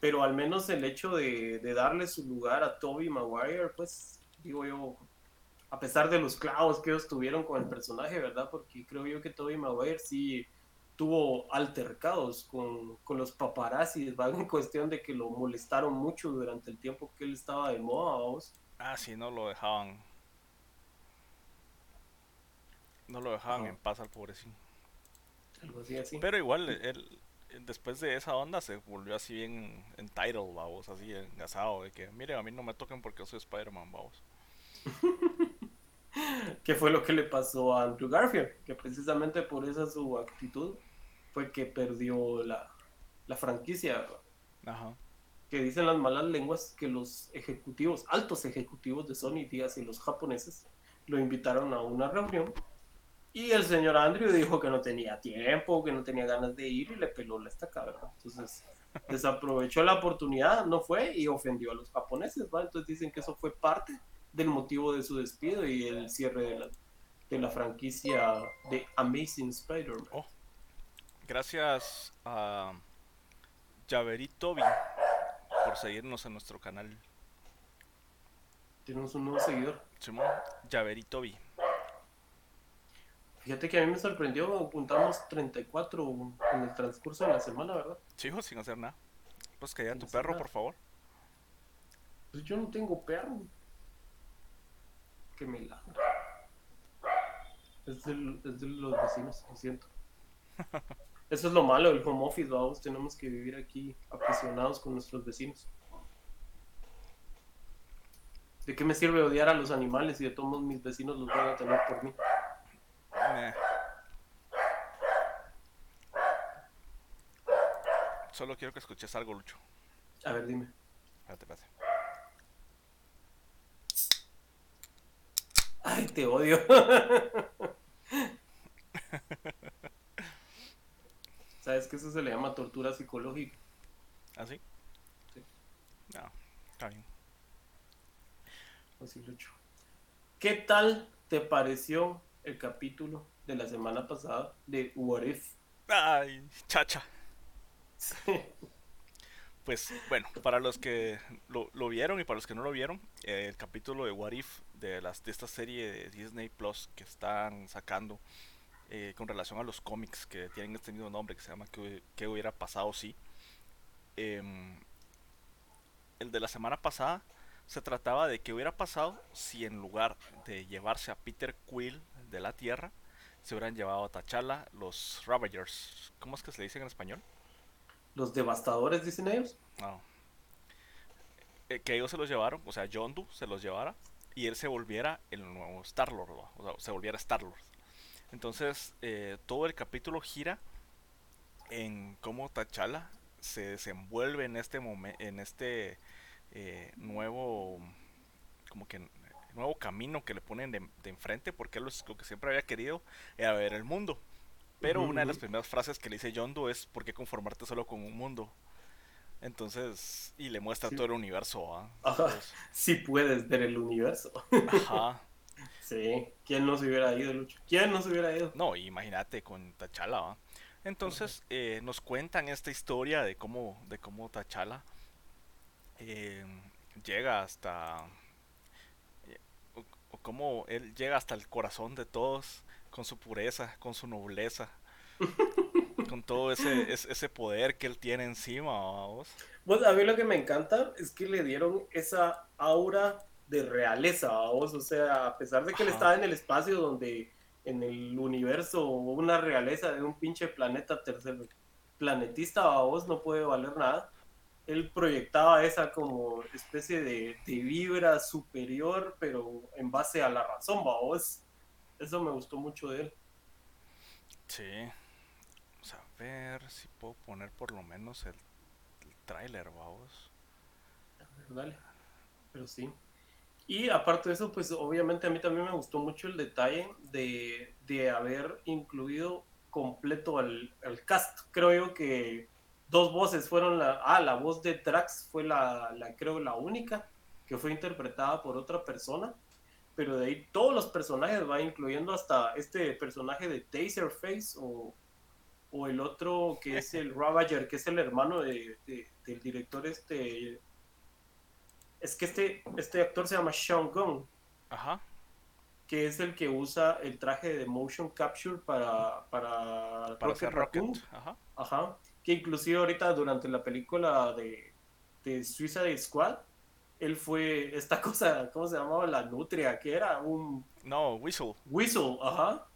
Pero al menos el hecho de, de darle su lugar a Tobey Maguire, pues digo yo, a pesar de los clavos que ellos tuvieron con el personaje, ¿verdad? Porque creo yo que Tobey Maguire sí tuvo altercados con, con los paparazzis, ¿va? En cuestión de que lo molestaron mucho durante el tiempo que él estaba de moda, ¿vos? Ah, sí, no lo dejaban. No lo dejaban en paz al pobrecito. Algo así, así. Pero igual, él, después de esa onda se volvió así bien entitled, vamos, así engasado, de que, miren, a mí no me toquen porque yo soy Spider-Man, vamos. ¿Qué fue lo que le pasó a Andrew Garfield? Que precisamente por esa su actitud fue que perdió la, la franquicia. Ajá. Que dicen las malas lenguas que los ejecutivos, altos ejecutivos de Sony, días y los japoneses, lo invitaron a una reunión y el señor Andrew dijo que no tenía tiempo, que no tenía ganas de ir y le peló la estaca, ¿verdad? Entonces desaprovechó la oportunidad, no fue y ofendió a los japoneses, ¿va? Entonces dicen que eso fue parte del motivo de su despido y el cierre de la, de la franquicia de Amazing Spider-Man. Oh. Gracias a Javeritobi por seguirnos en nuestro canal. Tenemos un nuevo seguidor. Simón. Fíjate que a mí me sorprendió, juntamos 34 en el transcurso de la semana, ¿verdad? Sí, hijo, sin hacer nada. Pues que tu perro, nada. por favor. Pues yo no tengo perro. Qué milagro. Es de, es de los vecinos, lo siento. Eso es lo malo del home office, vamos. Tenemos que vivir aquí aprisionados con nuestros vecinos. ¿De qué me sirve odiar a los animales si de todos mis vecinos los van a tener por mí? Nah. Solo quiero que escuches algo, Lucho. A ver, dime. Espérate, espérate. Te odio. ¿Sabes que eso se le llama tortura psicológica? ¿Así? Sí. No, está bien. Así, Lucho. ¿Qué tal te pareció el capítulo de la semana pasada de What If? Ay, chacha. Pues bueno, para los que lo, lo vieron y para los que no lo vieron, eh, el capítulo de What If de, las, de esta serie de Disney Plus que están sacando eh, con relación a los cómics que tienen este mismo nombre que se llama ¿Qué, hubiera pasado si? Em, el de la semana pasada se trataba de qué hubiera pasado si en lugar de llevarse a Peter Quill de la Tierra, se hubieran llevado a T'Challa los Ravagers. ¿Cómo es que se le dice en español? Los devastadores, dicen ellos. No. Eh, que ellos se los llevaron, o sea, Yondu se los llevara y él se volviera el nuevo Star-Lord, o sea, se volviera Star-Lord. Entonces, eh, todo el capítulo gira en cómo T'Challa se desenvuelve en este momento, en este eh, nuevo, como que nuevo camino que le ponen de, enfrente, porque él lo que siempre había querido era ver el mundo. Pero una de las primeras frases que le dice Yondo es ¿por qué conformarte solo con un mundo? Entonces, y le muestra todo el universo. si puedes ver el universo. Ajá. sí, ¿quién no se hubiera ido, Lucho? ¿Quién no se hubiera ido? No, imagínate con Tachala. Entonces, eh, nos cuentan esta historia de cómo, de cómo Tachala eh, llega hasta. Eh, o cómo él llega hasta el corazón de todos con su pureza, con su nobleza, con todo ese, ese poder que él tiene encima. ¿vos? Pues a mí lo que me encanta es que le dieron esa aura de realeza, vos, o sea, a pesar de que él estaba en el espacio donde en el universo una realeza de un pinche planeta tercer planetista, vos no puede valer nada. Él proyectaba esa como especie de, de vibra superior, pero en base a la razón, vos eso me gustó mucho de él. Sí. Ver si puedo poner por lo menos el, el tráiler, vamos. Dale. Pero sí. Y aparte de eso, pues obviamente a mí también me gustó mucho el detalle de, de haber incluido completo al, cast. Creo yo que dos voces fueron la... Ah, la voz de Trax fue la, la creo la única que fue interpretada por otra persona pero de ahí todos los personajes, va incluyendo hasta este personaje de Taserface o, o el otro que es el Ravager, que es el hermano de, del director este... Es que este, este actor se llama Sean Gunn. Ajá. Que es el que usa el traje de motion capture para, para, para Rocket Raccoon. Ajá. Ajá. Que inclusive ahorita durante la película de, de Suicide Squad, él fue esta cosa, ¿cómo se llamaba? La nutria, que era un... No, Whistle. Whistle, ajá.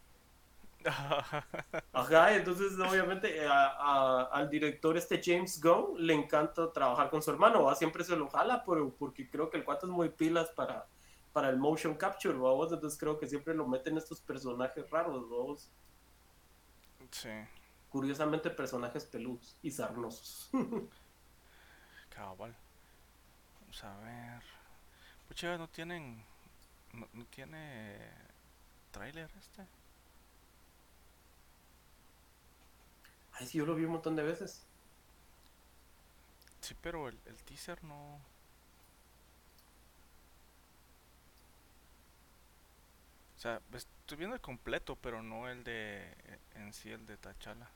Ajá, entonces obviamente eh, al director este James Gunn le encanta trabajar con su hermano, ¿va? siempre se lo jala pero, porque creo que el cuate es muy pilas para, para el motion capture, ¿vamos? entonces creo que siempre lo meten estos personajes raros. Sí. Curiosamente personajes peludos y sarnosos. Cabal. Vamos a ver. Pucha, no tienen. No, tiene. Trailer este. Ay, sí, yo lo vi un montón de veces. Sí, pero el, el teaser no. O sea, estoy viendo el completo, pero no el de. En sí, el de Tachala.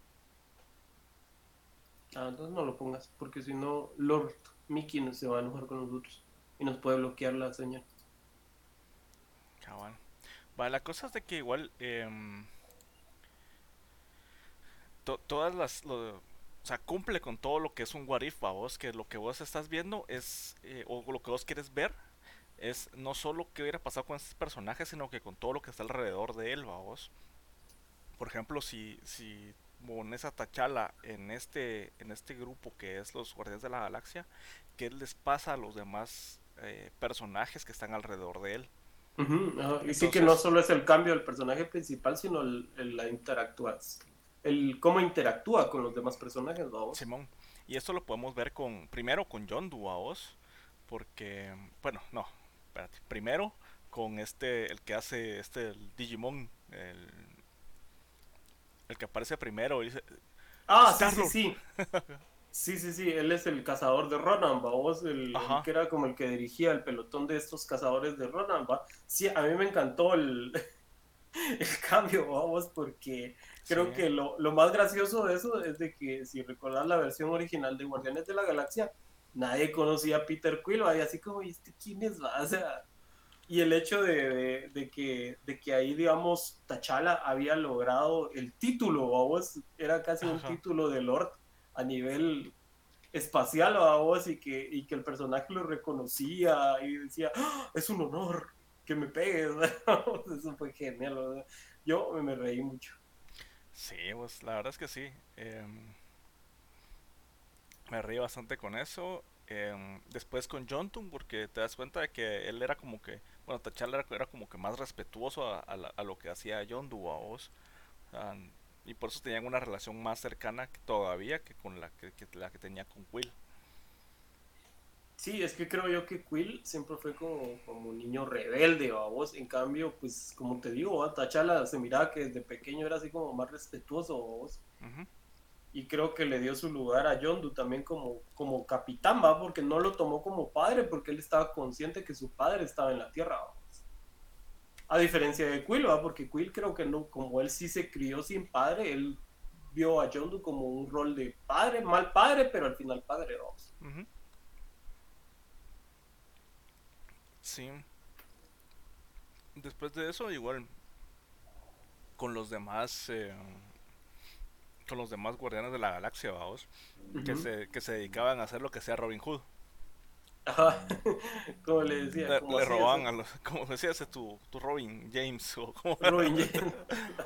Ah, entonces no lo pongas, porque si no, Lord Mickey no se va a enojar con nosotros y nos puede bloquear la señal. Cabal. Vale, la cosa es de que igual todas las o sea, cumple con todo lo que es un what if, vos, que lo que vos estás viendo es, eh, o lo que vos quieres ver, es no solo qué hubiera pasado con estos personajes, sino que con todo lo que está alrededor de él, vos. Por ejemplo, si, si pones a Tachala en este, en este grupo que es los Guardianes de la Galaxia, qué les pasa a los demás eh, personajes que están alrededor de él. y sí que no solo es el cambio del personaje principal, sino el, la interactúas, el cómo interactúa con los demás personajes, Simón. Y esto lo podemos ver con, primero con John Duaos, porque, bueno, no, espérate, primero con este, el que hace este, el Digimon, el, el que aparece primero, dice, Ah, sí, sí, sí. Sí, sí, sí, él es el cazador de Ronan, vos, el, que era como el que dirigía el pelotón de estos cazadores de Ronan, ¿va? Sí, a mí me encantó el, el cambio, vamos, porque creo que lo, lo, más gracioso de eso es de que si recordás la versión original de Guardianes de la Galaxia, nadie conocía a Peter Quill, y así como, ¿y este quién es? O sea, y el hecho de, de, que, de que ahí, digamos, T'Challa había logrado el título, vos, era casi un título de Lord a nivel espacial, vos, y que, y que el personaje lo reconocía y decía, ¡Ah! es un honor que me pegues, eso fue genial, yo me reí mucho. Sí, pues la verdad es que sí. Em, me reí bastante con eso. Em, después con Jontun, porque te das cuenta de que él era como que, bueno, T'Challa era, como que más respetuoso a, lo que hacía Yondu a vos. y por eso tenían una relación más cercana todavía que con la que, la que tenía con Quill. Sí, es que creo yo que Quill siempre fue como, como un niño rebelde, a vos. En cambio, pues como te digo, T'Challa se miraba que desde pequeño era así como más respetuoso, a vos y creo que le dio su lugar a Yondu también como, como capitán, ¿va? Porque no lo tomó como padre, porque él estaba consciente que su padre estaba en la tierra, A diferencia de Quill, ¿va? Porque Quill creo que no, como él sí se crió sin padre, él vio a Yondu como un rol de padre, mal padre, pero al final padre, vamos. Sí. Después de eso, igual, con los demás... Eh con los demás guardianes de la galaxia, vamos, que, se, que se dedicaban a hacer lo que sea Robin Hood. Ajá, como le decía. Le, robaban a los, como decías, tu, tu Robin James o como Robin James.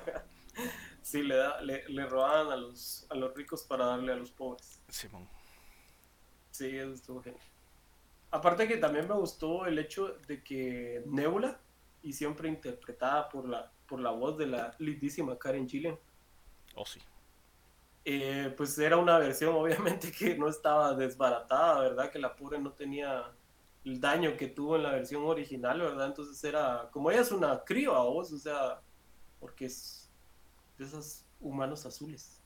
sí, le, da, le, le, robaban a los, a los ricos para darle a los pobres. Simón. Sí, eso estuvo genial. Aparte que también me gustó el hecho de que Nebula, y siempre interpretada por la, por la voz de la lindísima Karen Gillian. Oh, sí. Eh, pues era una versión obviamente que no estaba desbaratada, ¿verdad? Que la pobre no tenía el daño que tuvo en la versión original, ¿verdad? Entonces era, como ella es una crío a vos, o sea, porque es de esos humanos azules.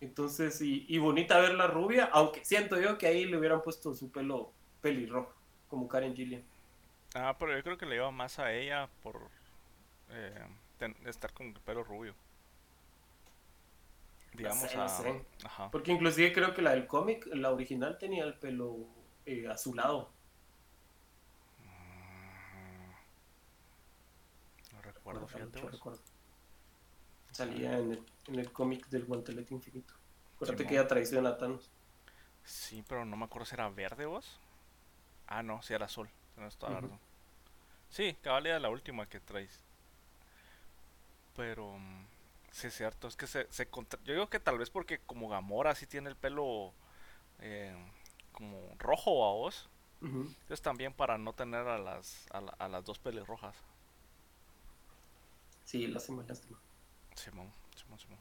Entonces, y, y bonita ver la rubia, aunque siento yo que ahí le hubieran puesto su pelo pelirrojo, como Karen Gillian. Ah, pero yo creo que le iba más a ella por eh, estar con el pelo rubio digamos Porque inclusive creo que la del cómic, la original tenía el pelo eh, azulado. Mm. No recuerdo, Salía en el, en el cómic del guantelete infinito. Acuérdate que ella traiciona a Thanos. Sí, pero no me acuerdo si era verde vos. Ah, no, si era azul. No Sí, cabal era la última que traes. Pero... Mm, Sí, es cierto. Es que se, se Yo digo que tal vez porque como Gamora sí tiene el pelo eh, como rojo a vos. Entonces también para no tener a las, a, las dos pelirrojas. Sí, lástima, lástima. Simón, Simón, Simón.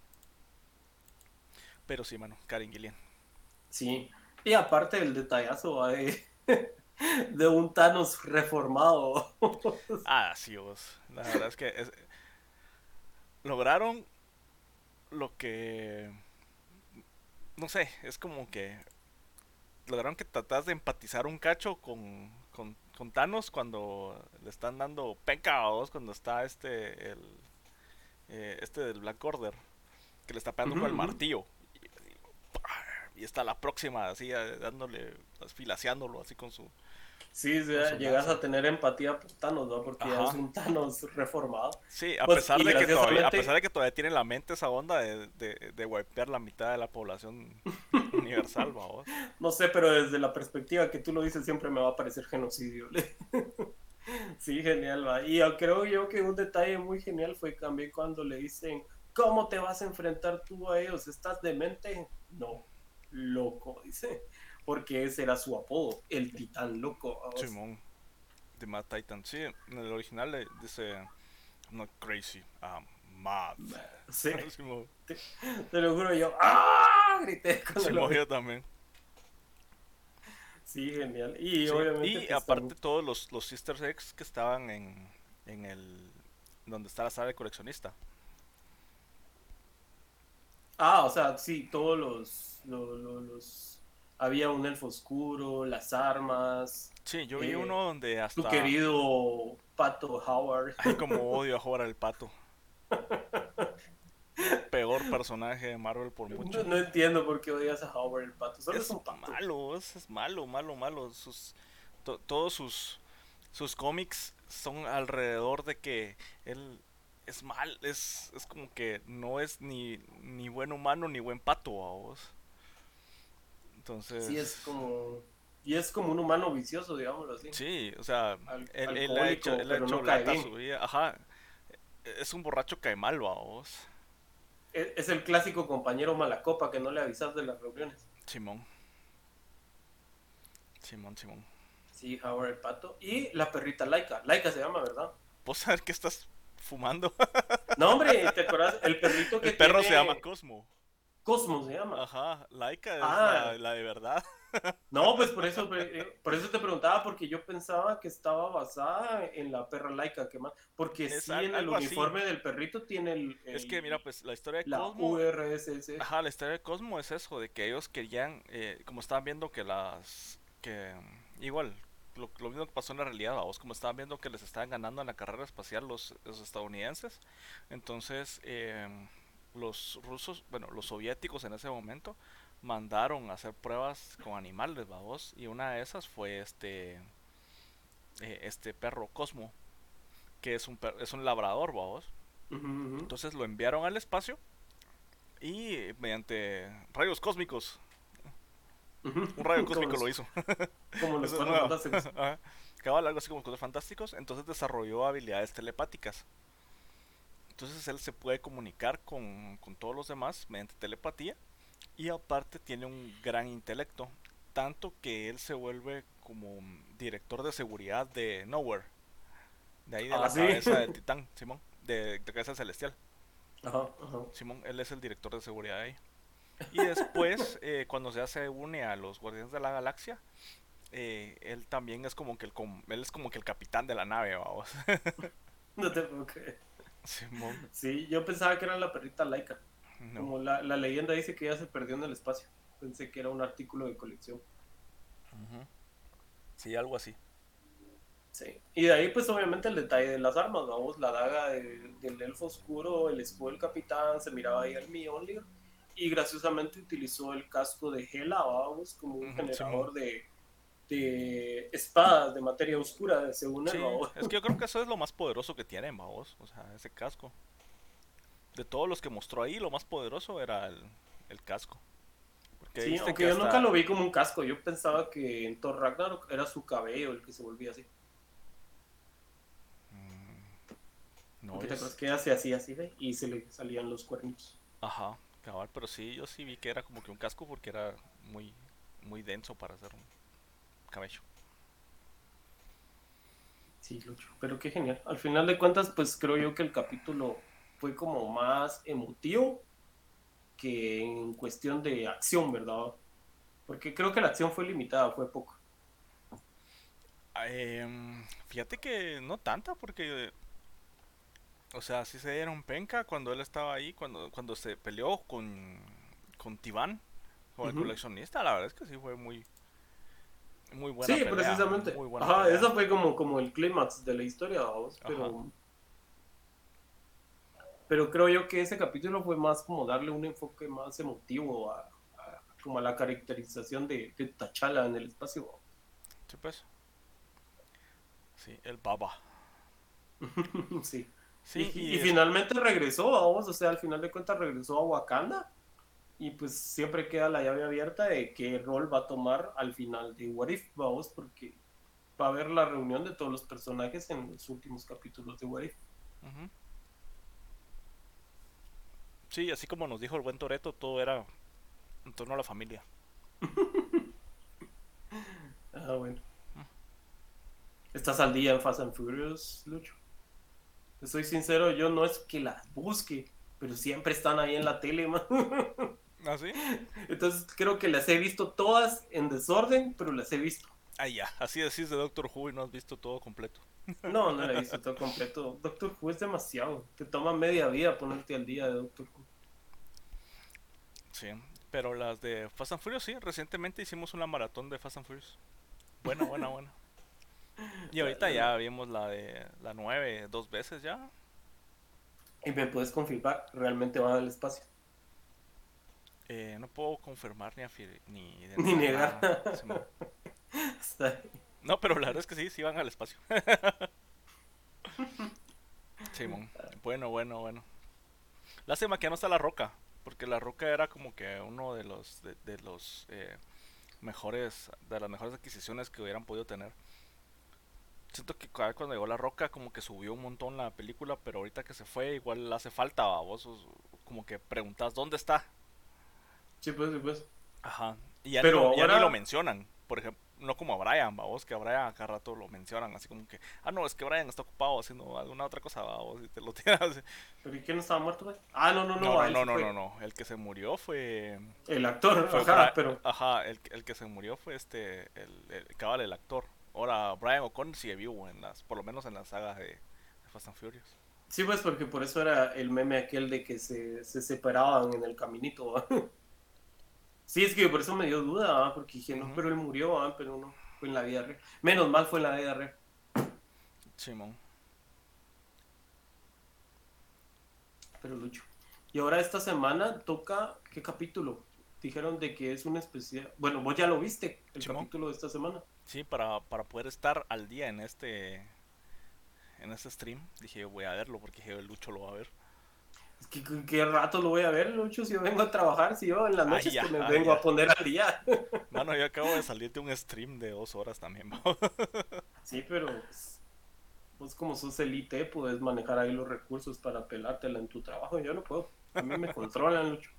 Pero sí, mano, Karen Gillian. Sí. Y aparte el detallazo de, de un Thanos reformado. ah, sí, vos. La verdad es que lograron lo que... No sé, es como que lograron que tratas de empatizar un cacho con, con, Thanos cuando le están dando pecados, cuando está este, el, eh, este del Black Order, que le está pegando con el martillo. Y, está la próxima, así, eh, dándole, filaseándolo así con su, Sí, llegas a tener empatía por Thanos, ¿no? Porque es un Thanos reformado. Sí, a, pues, pesar de que todavía, a pesar de que todavía tiene la mente esa onda de, de, de wipear la mitad de la población universal, ¿no? No sé, pero desde la perspectiva que tú lo dices siempre me va a parecer genocidio. sí, genial, va. Y creo yo que un detalle muy genial fue también cuando le dicen, ¿cómo te vas a enfrentar tú a ellos? ¿Estás demente? No, loco, dice porque ese era su apodo, el titán loco. Simón, de Mad Titan. Sí, en el original le dice, I'm not crazy, I'm mad. Sí. te, lo juro yo, ¡ah! Grité cuando lo yo también. Sí, genial. Y obviamente. Y aparte todos los, los Sister Eggs que estaban en, en el. donde está la sala de coleccionista. Ah, o sea, sí, todos los, los había un elfo oscuro, las armas. Sí, yo vi eh, uno donde hasta... Tu querido Pato Howard. Ay, como odio a jugar al Pato. Peor personaje de Marvel por mucho. No, no entiendo por qué odias a Howard el pato. Solo es, es un pato. malo, es, es malo, malo, malo. Sus, to- todos sus, sus cómics son alrededor de que él es mal, es, es como que no es ni, ni buen humano ni buen pato a vos. Entonces, Sí, es como. Y es como un humano vicioso, digámoslo así. sí, o sea, Al- él, él ha hecho, él ha hecho no cae lata bien. su vida, ajá, es un borracho cae mal, a vos. Es, es el clásico compañero malacopa que no le avisas de las reuniones. Simón. Simón, Simón. Sí, Howard el pato. Y la perrita Laika. Laika se llama, ¿verdad? ¿Vos sabés qué estás fumando? No, hombre, ¿te acuerdas? El perrito que El perro se llama Cosmo. Cosmo se llama. Ajá, Laika es Ah. la, la de verdad. No, pues por eso, eh, por eso te preguntaba, porque yo pensaba que estaba basada en la perra laica que más, porque Es sí al- en el así. uniforme del perrito tiene el, Es que mira, pues la historia de la Cosmo. URSS. Ajá, la historia de Cosmo es eso, de que ellos querían, eh, como estaban viendo que las, que mm, igual, lo, lo mismo que pasó en la realidad, vos como estaban viendo que les estaban ganando en la carrera espacial los, los estadounidenses, entonces em, los rusos, bueno, los soviéticos en ese momento mandaron a hacer pruebas con animales, vos, y una de esas fue este, eh, este perro Cosmo, que es un, per- es un labrador, ujú. Entonces lo enviaron al espacio y mediante rayos cósmicos, un rayo cósmico los- lo hizo. Como los cuatro fantásticos. Ajá. Cabal, algo así como cosas fantásticos. Entonces desarrolló habilidades telepáticas. Entonces él se puede comunicar con, con todos los demás mediante telepatía. Y aparte tiene un gran intelecto. Tanto que él se vuelve como director de seguridad de Nowhere. De ahí de Ah, la ¿sí? cabeza del titán, Simón. De, de cabeza celestial. Ajá, ajá. Simón, él es el director de seguridad ahí. Y después, eh, cuando ya se une a los Guardianes de la Galaxia, eh, él también es como que el com- él es como que el capitán de la nave, vamos. No te puedo creer. Simón, Sí, yo pensaba que era la perrita laica. no. Como la, la leyenda dice que ella se perdió en el espacio. Pensé que era un artículo de colección. Sí, algo así. Sí. Y de ahí, pues obviamente el detalle de las armas, vamos, la daga de- del elfo oscuro, el escudo del capitán, se miraba ahí al Mjolnir. Y graciosamente utilizó el casco de Hela, vamos, como un generador de, de espadas de materia oscura, según él, Sí, es que yo creo que eso es lo más poderoso que tienen, vamos. O sea, ese casco. De todos los que mostró ahí, lo más poderoso era el, el casco. Porque Sí, aunque que yo hasta- nunca lo vi como un casco. Yo pensaba que en Thor Ragnarok era su cabello el que se volvía así. Mm, No, yo te acuerdas que se hacía así, ¿ve? Y se le salían los cuernitos. Ajá, cabal, pero sí, yo sí vi que era como que un casco porque era muy, muy denso para hacer un cabello. Sí, Lucho. Pero qué genial. Al final de cuentas, pues creo yo que el capítulo fue como más emotivo que en cuestión de acción, ¿verdad? Porque creo que la acción fue limitada, fue poco. Em, fíjate que no tanta porque, o sea, sí se dieron penca cuando él estaba ahí, cuando, cuando se peleó con, con Tibán, con el coleccionista, la verdad es que sí fue muy, muy buena sí, pelea, precisamente. muy buena Ajá, pelea. eso fue como, como el clímax de la historia, vamos. Pero, Ajá. pero creo yo que ese capítulo fue más como darle un enfoque más emotivo a, a- como a la caracterización de, de T'Challa en el espacio. Sí, pues. Sí, el baba. sí. Sí, y, y finalmente regresó, vamos, o sea, al final de cuentas regresó a Wakanda. Y pues siempre queda la llave abierta de qué rol va a tomar al final de What If, vamos, porque va a haber la reunión de todos los personajes en los últimos capítulos de What If. Sí, así como nos dijo el buen Toreto, todo era en torno a la familia. Ah, bueno. ¿Estás al día en Fast and Furious, Lucho? Te soy sincero, yo no es que las busque, pero siempre están ahí en la tele, man. ¿Ah, sí? Entonces creo que las he visto todas en desorden, pero las he visto. Ah, ya, así decís de Doctor Who y no has visto todo completo. No, no la he visto todo completo. Doctor Who es demasiado. Te toma media vida ponerte al día de Doctor Who. Sí, pero las de Fast and Furious, sí, recientemente hicimos una maratón de Fast and Furious. Buena, buena, buena. Y ahorita ya vimos la de la 9 dos veces ya. Y me puedes confirmar, realmente van al espacio. Eh, no puedo confirmar ni, ni, ni negar. no, pero la verdad es que sí, sí van al espacio. Simón. Bueno, bueno, bueno. Lástima que no está la roca. Porque la roca era como que uno de los de, los eh, mejores de las mejores adquisiciones que hubieran podido tener. Siento que cuando llegó la roca como que subió un montón la película, pero ahorita que se fue igual le hace falta a vos como que preguntas dónde está. Sí, pues, sí, pues. Ajá. Y ya, pero ya ni lo mencionan. Por ejemplo, no como a Brian, vos, que a Brian cada rato lo mencionan, así como que, ah, no, es que Brian está ocupado haciendo alguna otra cosa, vos, y te lo tiras. ¿Pero y quién estaba muerto, güey? Ah, no, no, no. No, no, no, no, no, el que se murió fue... El actor, ajá, pero... Ajá, el, el, que se murió fue este, el, el cabal, el actor. Ahora, Brian O'Connor sigue vivo, en las, por lo menos en la saga de, Fast and Furious. Sí, pues porque por eso era el meme aquel de que se, se separaban en el caminito. Sí, es que por eso me dio duda, porque dije, no, pero él murió, pero no, fue en la vida real. Menos mal fue en la vida real. Simón. Pero Lucho. Y ahora esta semana toca, ¿qué capítulo? Dijeron de que es un especial. Bueno, vos ya lo viste, el capítulo de esta semana. Sí, para, para poder estar al día en este en este stream. Dije, voy a verlo porque dije, Lucho lo va a ver. ¿Qué, ¿Qué, rato lo voy a ver, Lucho? Si yo vengo a trabajar, si yo en las noches que me vengo a poner al día. Mano, yo acabo de salir de un stream de dos horas también. sí, pero pues, vos como sos el IT, puedes manejar ahí los recursos para pelártela en tu trabajo. Yo no puedo. A mí me controlan, Lucho.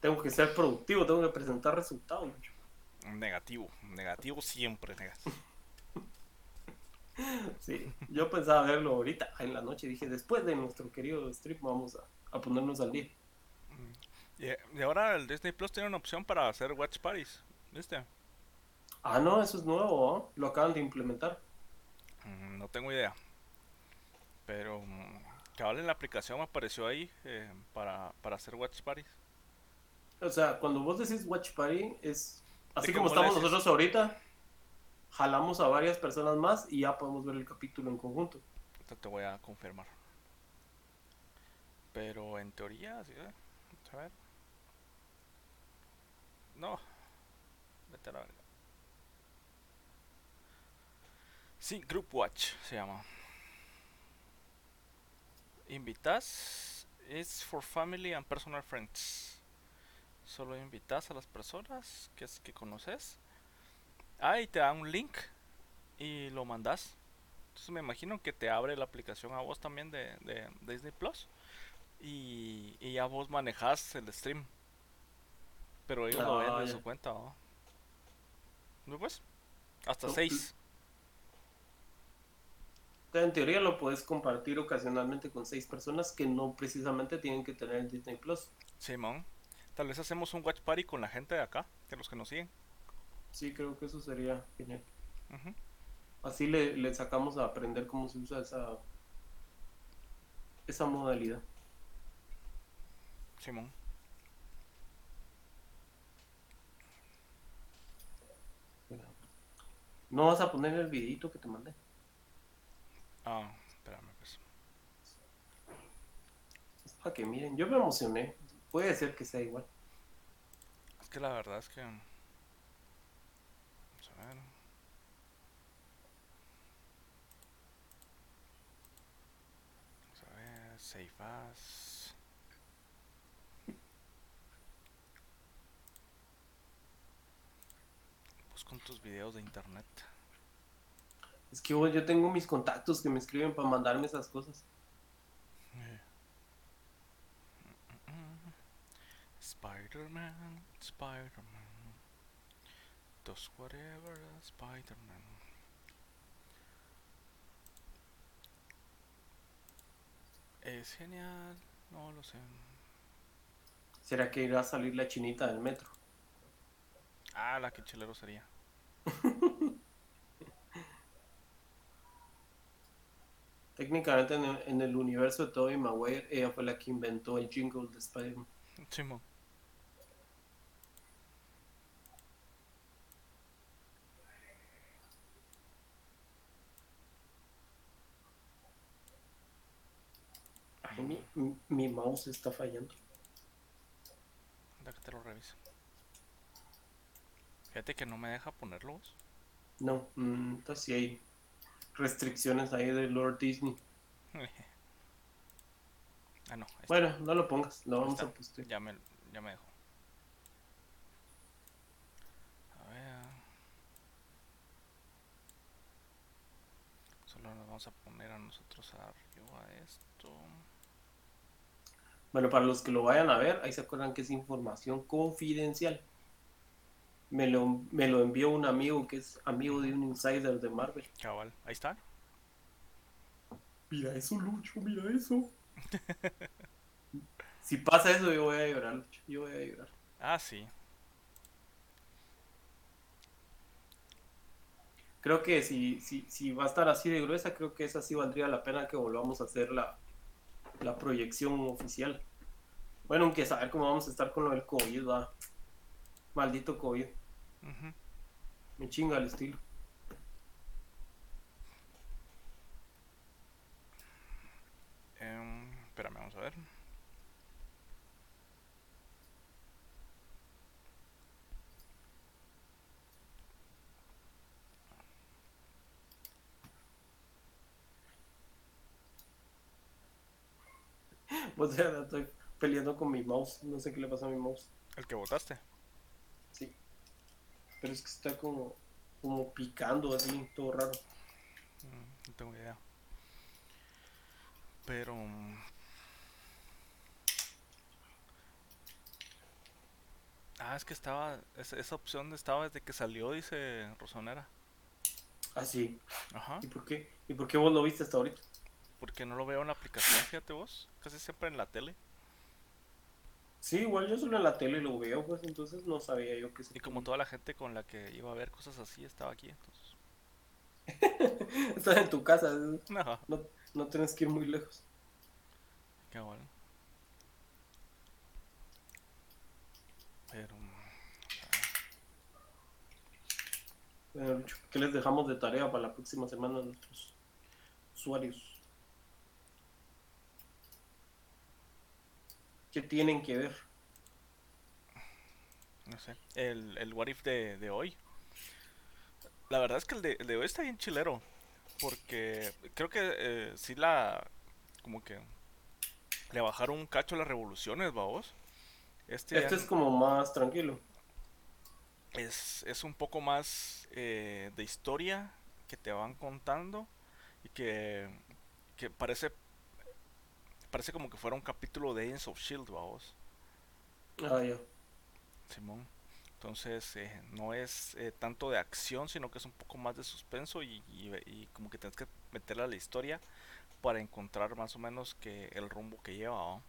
tengo que ser productivo, tengo que presentar resultados, Lucho. Negativo, negativo siempre, negativo. Sí, yo pensaba verlo ahorita en la noche. Dije, después de nuestro querido stream, vamos a, ponernos al día. Y, ahora el Disney Plus tiene una opción para hacer Watch Parties, ¿viste? Ah, no, eso es nuevo, lo acaban de implementar. Mm, no tengo idea. Pero mm, que en la aplicación apareció ahí eh, para, hacer Watch Parties. O sea, cuando vos decís Watch Party, es así como estamos nosotros ahorita jalamos a varias personas más y ya podemos ver el capítulo en conjunto. Esto te voy a confirmar. Pero en teoría, sí, ¿eh? a ver. No. Vete a la Sí, Group Watch se llama. Invitas es for family and personal friends. Solo invitas a las personas que, que conoces Ah, y te da un link y lo mandas. Entonces me imagino que te abre la aplicación a vos también de, Disney Plus. Y, y, ya vos manejas el stream. Pero ellos lo ven en su cuenta, ¿no? Pues, hasta 6. En teoría lo puedes compartir ocasionalmente con seis personas que no precisamente tienen que tener Disney Plus. Simón, tal vez hacemos un watch party con la gente de acá, de los que nos siguen. Sí, creo que eso sería genial. Así le, sacamos a aprender cómo se usa esa, esa modalidad. Simón. ¿No vas a poner el videito que te mandé? Ah, espérame pues. Es para que miren, yo me emocioné. Puede ser que sea igual. Es que la verdad es que Vamos a ver, save as. Pues con tus videos de internet. Es que yo tengo mis contactos que me escriben para mandarme esas cosas. Eh. Spider-Man, Spider-Man whatever, Spider-Man. Es genial, no lo sé. ¿Será que irá a salir la chinita del metro? Ah, la que chelero sería. Técnicamente en el, universo de Tobey Maguire, ella fue la que inventó el jingle de Spider-Man mi- mouse está fallando. Da que te lo reviso. Fíjate que no me deja ponerlos. No, mm, entonces sí hay restricciones ahí de Lord Disney. ah, no. Bueno, no lo pongas, lo vamos está. a postear. Ya me, ya me dejó. A ver. Solo nos vamos a poner a nosotros arriba esto. Bueno, para los que lo vayan a ver, ahí se acuerdan que es información confidencial. Me lo, me lo envió un amigo que es amigo de un insider de Marvel. Cabal. Ahí está. Mira eso, Lucho, mira eso. si pasa eso, yo voy a llorar, Lucho. Yo voy a llorar. Ah, sí. Creo que si, si, si va a estar así de gruesa, creo que esa sí valdría la pena que volvamos a hacer la, la proyección oficial. Bueno, aunque saber cómo vamos a estar con lo del COVID, va. Maldito COVID. Me chinga el estilo. Em, espérame, vamos a ver. O sea, estoy peleando con mi mouse. No sé qué le pasa a mi mouse. El que votaste. Sí. Pero es que está como, como picando así, todo raro. Mm, No tengo idea. Pero... mm, Ah, es que estaba... es- esa opción estaba desde que salió, dice Rosonera. Así. Ajá. ¿Y por qué? ¿Y por qué vos lo viste hasta ahorita? Porque no lo veo en la aplicación, fíjate vos. Casi siempre en la tele. Sí, igual yo solo en la tele lo veo, pues entonces no sabía yo que se Y como toda la gente con la que iba a ver cosas así estaba aquí, entonces... Estás en tu casa, No, no, no tienes que ir muy lejos. qué bueno. Pero... Bueno, ¿qué les dejamos de tarea para la próxima semana a nuestros usuarios? ¿Qué tienen que ver? No sé. El, el What If de, de hoy. La verdad es que el de, el de hoy está bien chilero. Porque creo que eh, sí la. Como que. Le bajaron un cacho a las revoluciones, vamos. Este, Este es como más tranquilo. es, es un poco más eh, de historia que te van contando. Y que. Que parece. Parece como que fuera un capítulo de Agents of Shield, vamos. Ah, ya. Simón. Entonces, eh, no es eh, tanto de acción, sino que es un poco más de suspenso y, y- y como que tienes que meterle a la historia para encontrar más o menos que el rumbo que lleva. ¿va?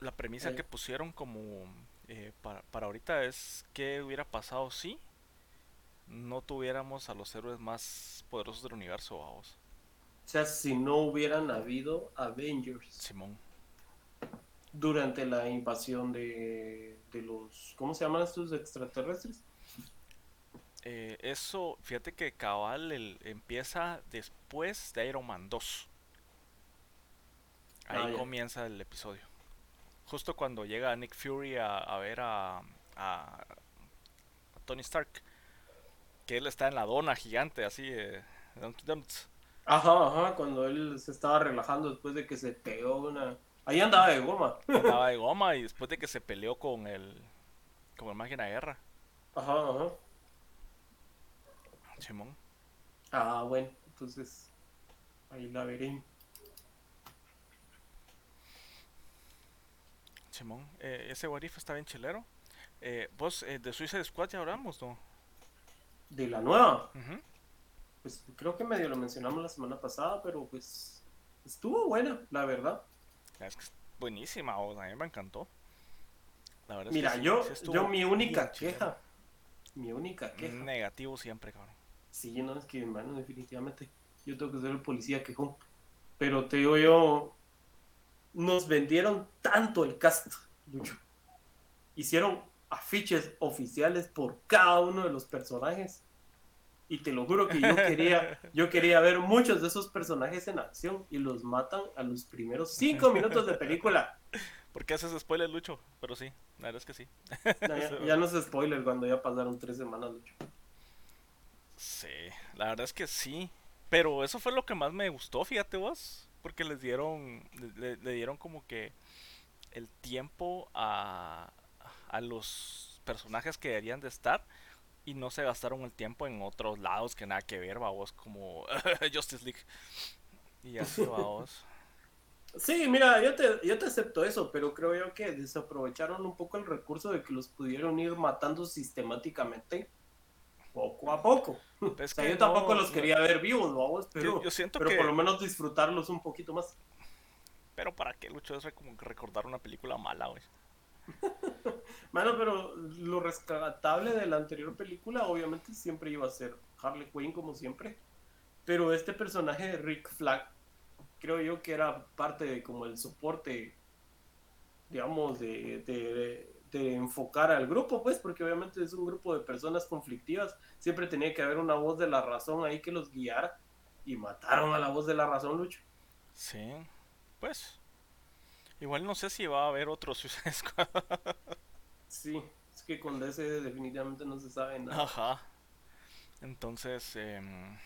La premisa Eh. que pusieron como eh, para, para ahorita es qué hubiera pasado si no tuviéramos a los héroes más poderosos del universo, vamos. O sea, si no hubieran habido Avengers Simón. durante la invasión de, de los... ¿Cómo se llaman estos extraterrestres? Eh, eso, fíjate que cabal el- empieza después de Iron Man 2. Ahí Ah, comienza el episodio. Justo cuando llega Nick Fury a, a ver a, a- a Tony Stark. Que él está en la dona gigante, así, eh. Ajá, ajá, cuando él se estaba relajando después de que se pegó una... Ahí andaba de goma. Andaba de goma y después de que se peleó con el, con el máquina de guerra. Ajá, ajá. Simón. Ah, bueno, entonces ahí la veré. Simón. Eh, ese What If está bien chilero. Eh, vos, eh, de Suicide Squad ya hablamos, ¿no? De la nueva, Ujú. Pues creo que medio lo mencionamos la semana pasada, pero pues estuvo buena, la verdad. Es que es buenísima, o a mí me encantó. La verdad es que Mira, yo, sí yo mi única queja, mi única queja, Negativo siempre, cabrón. sí, no, es que hermano, definitivamente, yo tengo que ser el policía quejón, pero te digo yo, nos vendieron tanto el cast, Lucho. Hicieron afiches oficiales por cada uno de los personajes Y te lo juro que yo quería, yo quería ver muchos de esos personajes en acción y los matan a los primeros cinco minutos de película. ¿Por qué haces spoiler, Lucho? Pero sí, la verdad es que sí. ya, no es spoiler cuando ya pasaron tres semanas, Lucho. Sí, la verdad es que sí. Pero eso fue lo que más me gustó, fíjate vos. Porque les dieron, le, dieron como que el tiempo a, a los personajes que deberían de estar y no se gastaron el tiempo en otros lados que nada que ver, vos, como Justice League. Y así, vos. Sí, mira, yo te, yo te acepto eso, pero creo yo que desaprovecharon un poco el recurso de que los pudieron ir matando sistemáticamente poco a poco. Pues yo tampoco los quería ver vivos, vamos, pero, yo, siento pero por lo menos disfrutarlos un poquito más. Pero para qué, Lucho, es como recordar una película mala, güey. Bueno, pero lo rescatable de la anterior película obviamente siempre iba a ser Harley Quinn como siempre. Pero este personaje de Rick Flag creo yo que era parte de como el soporte, digamos, de, de, enfocar al grupo, pues, porque obviamente es un grupo de personas conflictivas. Siempre tenía que haber una voz de la razón ahí que los guiara. Y mataron a la voz de la razón, Lucho. Sí, pues. Igual no sé si va a haber otro Suicide Sí, es que con DC definitivamente no se sabe nada. Ajá. Entonces, em,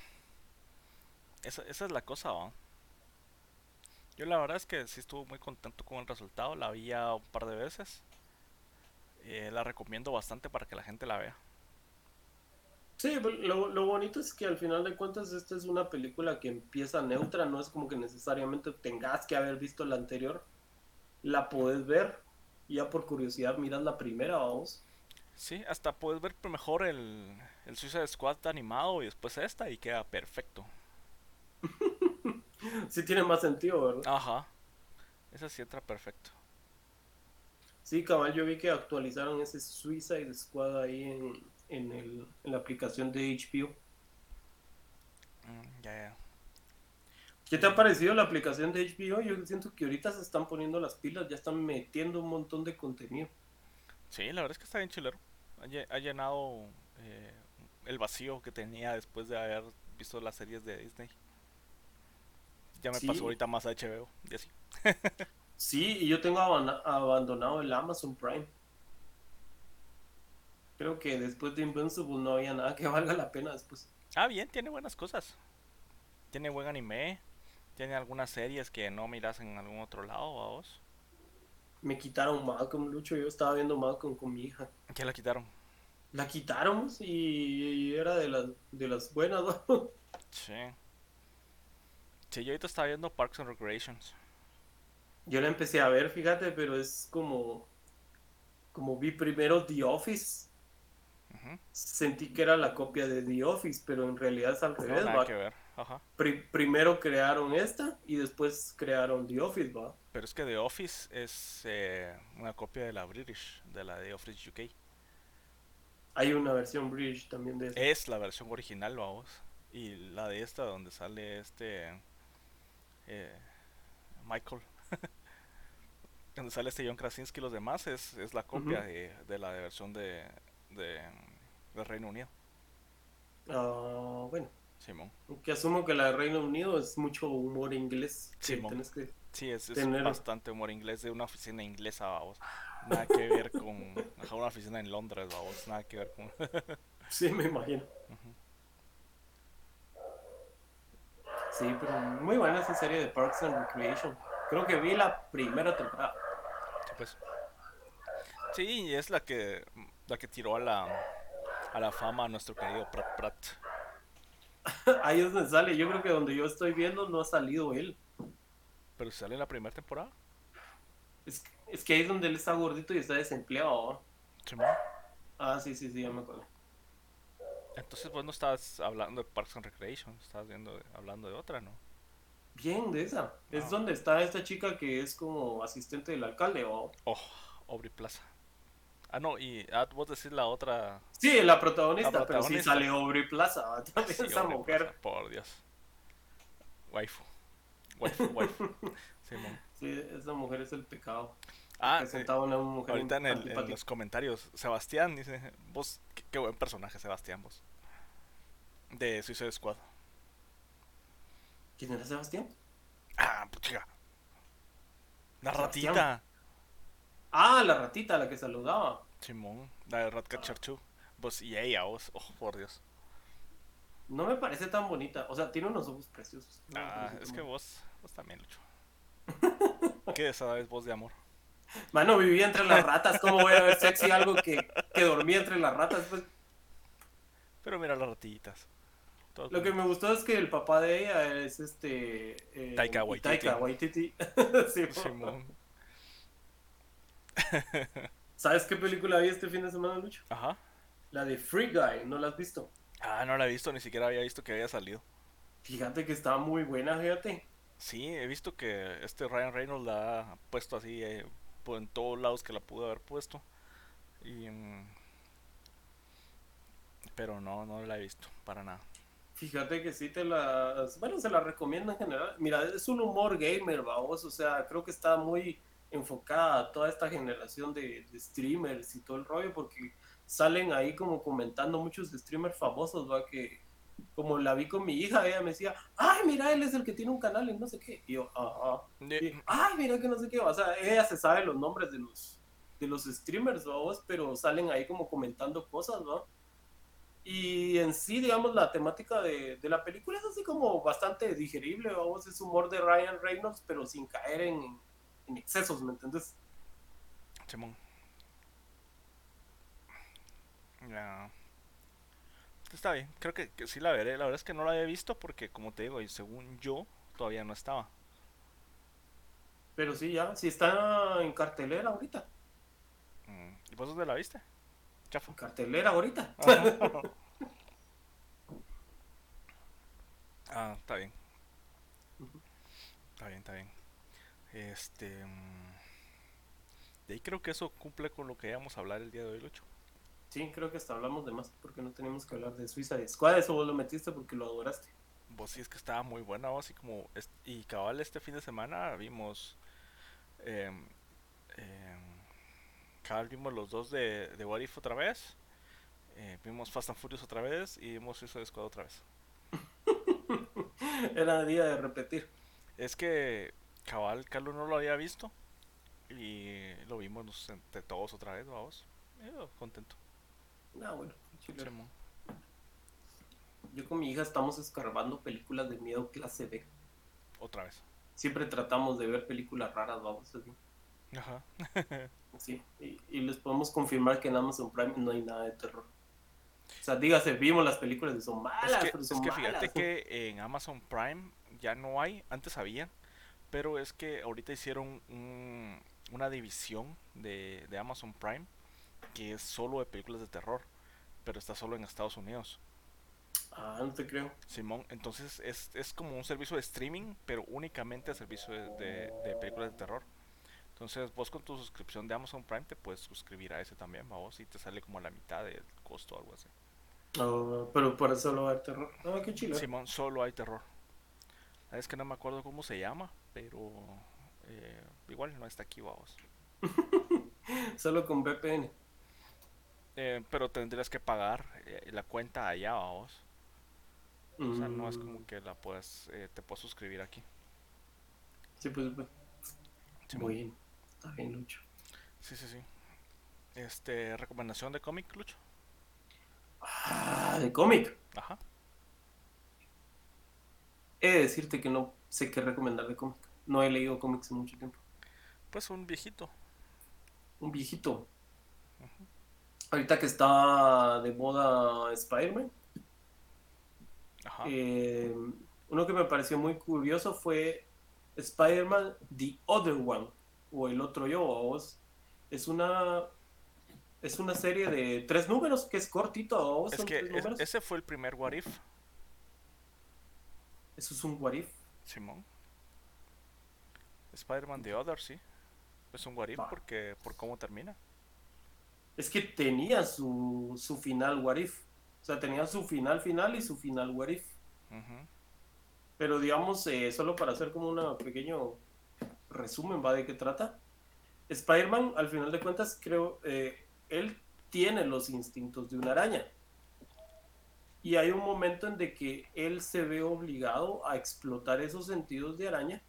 esa, esa, es la cosa, ¿va? Yo la verdad es que sí estuve muy contento con el resultado, la vi ya un par de veces. Eh, la recomiendo bastante para que la gente la vea. Sí, lo, lo, bonito es que al final de cuentas esta es una película que empieza neutra, no es como que necesariamente tengas que haber visto la anterior. La puedes ver ya por curiosidad miras la primera, vamos. Sí, hasta puedes ver mejor el, el Suicide Squad animado y después esta y queda perfecto. sí tiene más sentido, ¿verdad? Ajá. Esa sí entra perfecto. Sí, cabal, yo vi que actualizaron ese Suicide Squad ahí en, en, el, en la aplicación de HBO. Mm, ya, ya. ¿Qué te ha parecido la aplicación de HBO? Yo siento que ahorita se están poniendo las pilas, ya están metiendo un montón de contenido. Sí, la verdad es que está bien chilero. Ha llenado eh, el vacío que tenía después de haber visto las series de Disney. Ya me pasó ahorita más a HBO, y así. sí, y yo tengo abandonado el Amazon Prime. Creo que después de Invincible no había nada que valga la pena después. Ah, bien, tiene buenas cosas. Tiene buen anime, ¿Tiene algunas series que no miras en algún otro lado a vos? Me quitaron Malcolm, Lucho. Yo estaba viendo Malcolm con mi hija. ¿Qué la quitaron? La quitaron y, era de las, de las buenas, Sí. Sí, yo ahorita estaba viendo Parks and Recreations. Yo la empecé a ver, fíjate, pero es como. Como vi primero The Office. Sentí que era la copia de The Office, pero en realidad es al revés, nada que ver primero crearon esta y después crearon The Office, ¿va? Pero es que The Office es eh, una copia de la British, de la The Office UK. Hay una versión British también de esta. Es la versión original, vamos. Y la de esta, donde sale este. Eh, Michael. donde sale este John Krasinski y los demás, es, es la copia de, de, la versión de, de, Reino Unido. Ah, bueno. Simón. Que asumo que la de Reino Unido es mucho humor inglés. Simón. sí, es, bastante humor inglés de una oficina inglesa, vamos. Nada que ver con una oficina en Londres, vamos. Nada que ver con. sí, me imagino. Sí, pero muy buena esa serie de Parks and Recreation. Creo que vi la primera temporada. Sí, pues. Sí, es la que la que tiró a la a la fama a nuestro querido Pratt Pratt. ahí es donde sale. Yo creo que donde yo estoy viendo no ha salido él. ¿Pero sale en la primera temporada? Es, es que ahí es donde él está gordito y está desempleado. Ah, sí, sí, sí, ya me acuerdo. Entonces vos no estabas hablando de Parks and Recreation, estabas viendo, hablando de otra, ¿no? Bien, de esa. Es ah. donde está esta chica que es como asistente del alcalde, ¿o? Oh, Aubrey Plaza. Ah, no, y ah, vos decís la otra. Sí, la protagonista, pero sí sale Aubrey Plaza. También esa mujer. por Dios. Waifu. Waifu, waifu. sí, esa mujer es el pecado. Ah, eh, una mujer ahorita en, el, en, los comentarios, Sebastián dice, vos, qué, buen personaje Sebastián, vos. De Suicide Squad. ¿Quién era Sebastián? Ah, pucha. La ratita. Ah, la ratita, la que saludaba. Simón, la de Ratcatcher 2. Pues, y ella, vos. Oh, por Dios. No me parece tan bonita. O sea, tiene unos ojos preciosos. No me Ah, es que vos, vos también, Lucho. ¿Qué sabes vos de amor? Mano, vivía entre las ratas. ¿Cómo voy a ver sexy algo que, que dormía entre las ratas? Pues, Pero mira las ratitas. Todo lo que me gustó es que el papá de ella es este. eh, Taika Waititi. Taika Waititi. Sí. Simón. ¿Sabes qué película vi este fin de semana, Lucho? Ajá. La de Free Guy, ¿no la has visto? Ah, no la he visto, ni siquiera había visto que había salido. Fíjate que estaba muy buena, fíjate. Sí, he visto que este Ryan Reynolds la ha puesto así eh, por en todos lados que la pudo haber puesto. Y, mm, pero no, no la he visto para nada. Fíjate que sí te la... Bueno, se la recomiendo en general. Mira, es un humor gamer, vamos. O sea, creo que está muy enfocada a toda esta generación de, de streamers y todo el rollo, porque salen ahí como comentando muchos streamers famosos, va, que como la vi con mi hija, ella me decía, ay, mira, él es el que tiene un canal en no sé qué. Y yo, ajá. Y, ay, mira que no sé qué. O sea, ella se sabe los nombres de los, de los streamers, pero salen ahí como comentando cosas, ¿no? Y en sí, digamos, la temática de, de la película es así como bastante digerible, vamos, es humor de Ryan Reynolds, pero sin caer en, en excesos, ¿me entiendes? Simón. Ya. Está bien, creo que, que sí la veré. La verdad es que no la había visto porque, como te digo, y según yo, todavía no estaba. Pero sí, ya, sí está en cartelera ahorita. Mm, ¿Y vos dónde la viste? Chafa. En cartelera ahorita. Ah, está bien. Está bien, está bien. Este. mm, De ahí creo que eso cumple con lo que íbamos a hablar el día de hoy, Lucho. Sí, creo que hasta hablamos de más, porque no teníamos que hablar de Suiza de Squad, eso vos lo metiste porque lo adoraste. Vos sí es que estaba muy buena, vos, y como. Y cabal, este fin de semana vimos. em, em, cabal, vimos los dos de, de What If otra vez. eh, vimos Fast and Furious otra vez y vimos Suicide Squad otra vez. Era día de repetir. Es que cabal, Carlos no lo había visto y lo vimos entre todos otra vez, vamos. Yo contento. Ah, bueno. Simón. Yo con mi hija estamos escarbando películas de miedo clase B. Otra vez. Siempre tratamos de ver películas raras, vamos así. Ajá. Sí, y, y les podemos confirmar que en Amazon Prime no hay nada de terror. O sea, dígase, vimos las películas y son Es malas, que, pero es son que malas. fíjate que en Amazon Prime ya no hay, antes había, pero es que ahorita hicieron un- una división de, de Amazon Prime que es solo de películas de terror, pero está solo en Estados Unidos. Ah, no te creo. Simón, entonces es, es como un servicio de streaming, pero únicamente servicio de, de- de películas de terror. Entonces vos con tu suscripción de Amazon Prime te puedes suscribir a ese también, vos, y te sale como a la mitad del costo o algo así. Ah, pero por eso lo va a haber terror. Ah, qué chido. Simón, solo hay terror. Es que no me acuerdo cómo se llama, pero eh, igual no está aquí, vamos. Solo con VPN. Eh, pero tendrías que pagar eh, la cuenta allá, vamos. O sea, no es Mm, como que la puedes, eh, te puedes suscribir aquí. Sí, pues. Muy bien. Está bien, Lucho. Sí, sí, sí. Este, recomendación de cómic, Lucho. Ah, de cómic. Ajá. He de decirte que no sé qué recomendar de cómic. No he leído cómics en mucho tiempo. Pues un viejito. Un viejito. Ahorita que está de moda Spider-Man, eh, uno que me pareció muy curioso fue Spider-Man The Other One, o El Otro Yo, o vos. Es una, es una serie de tres números que es cortito, es que tres es- números. ese fue el primer What If, Eso es un what if. Simón. Spider-Man The Other, sí. Es un What If Va. porque, por cómo termina. Es que tenía su, su final what if. O sea, tenía su final final y su final what if. Ujú. Pero digamos, eh, solo para hacer como un pequeño resumen, ¿va? ¿De qué trata? Spider-Man, al final de cuentas, creo, eh, él tiene los instintos de una araña. Y hay un momento en de que él se ve obligado a explotar esos sentidos de araña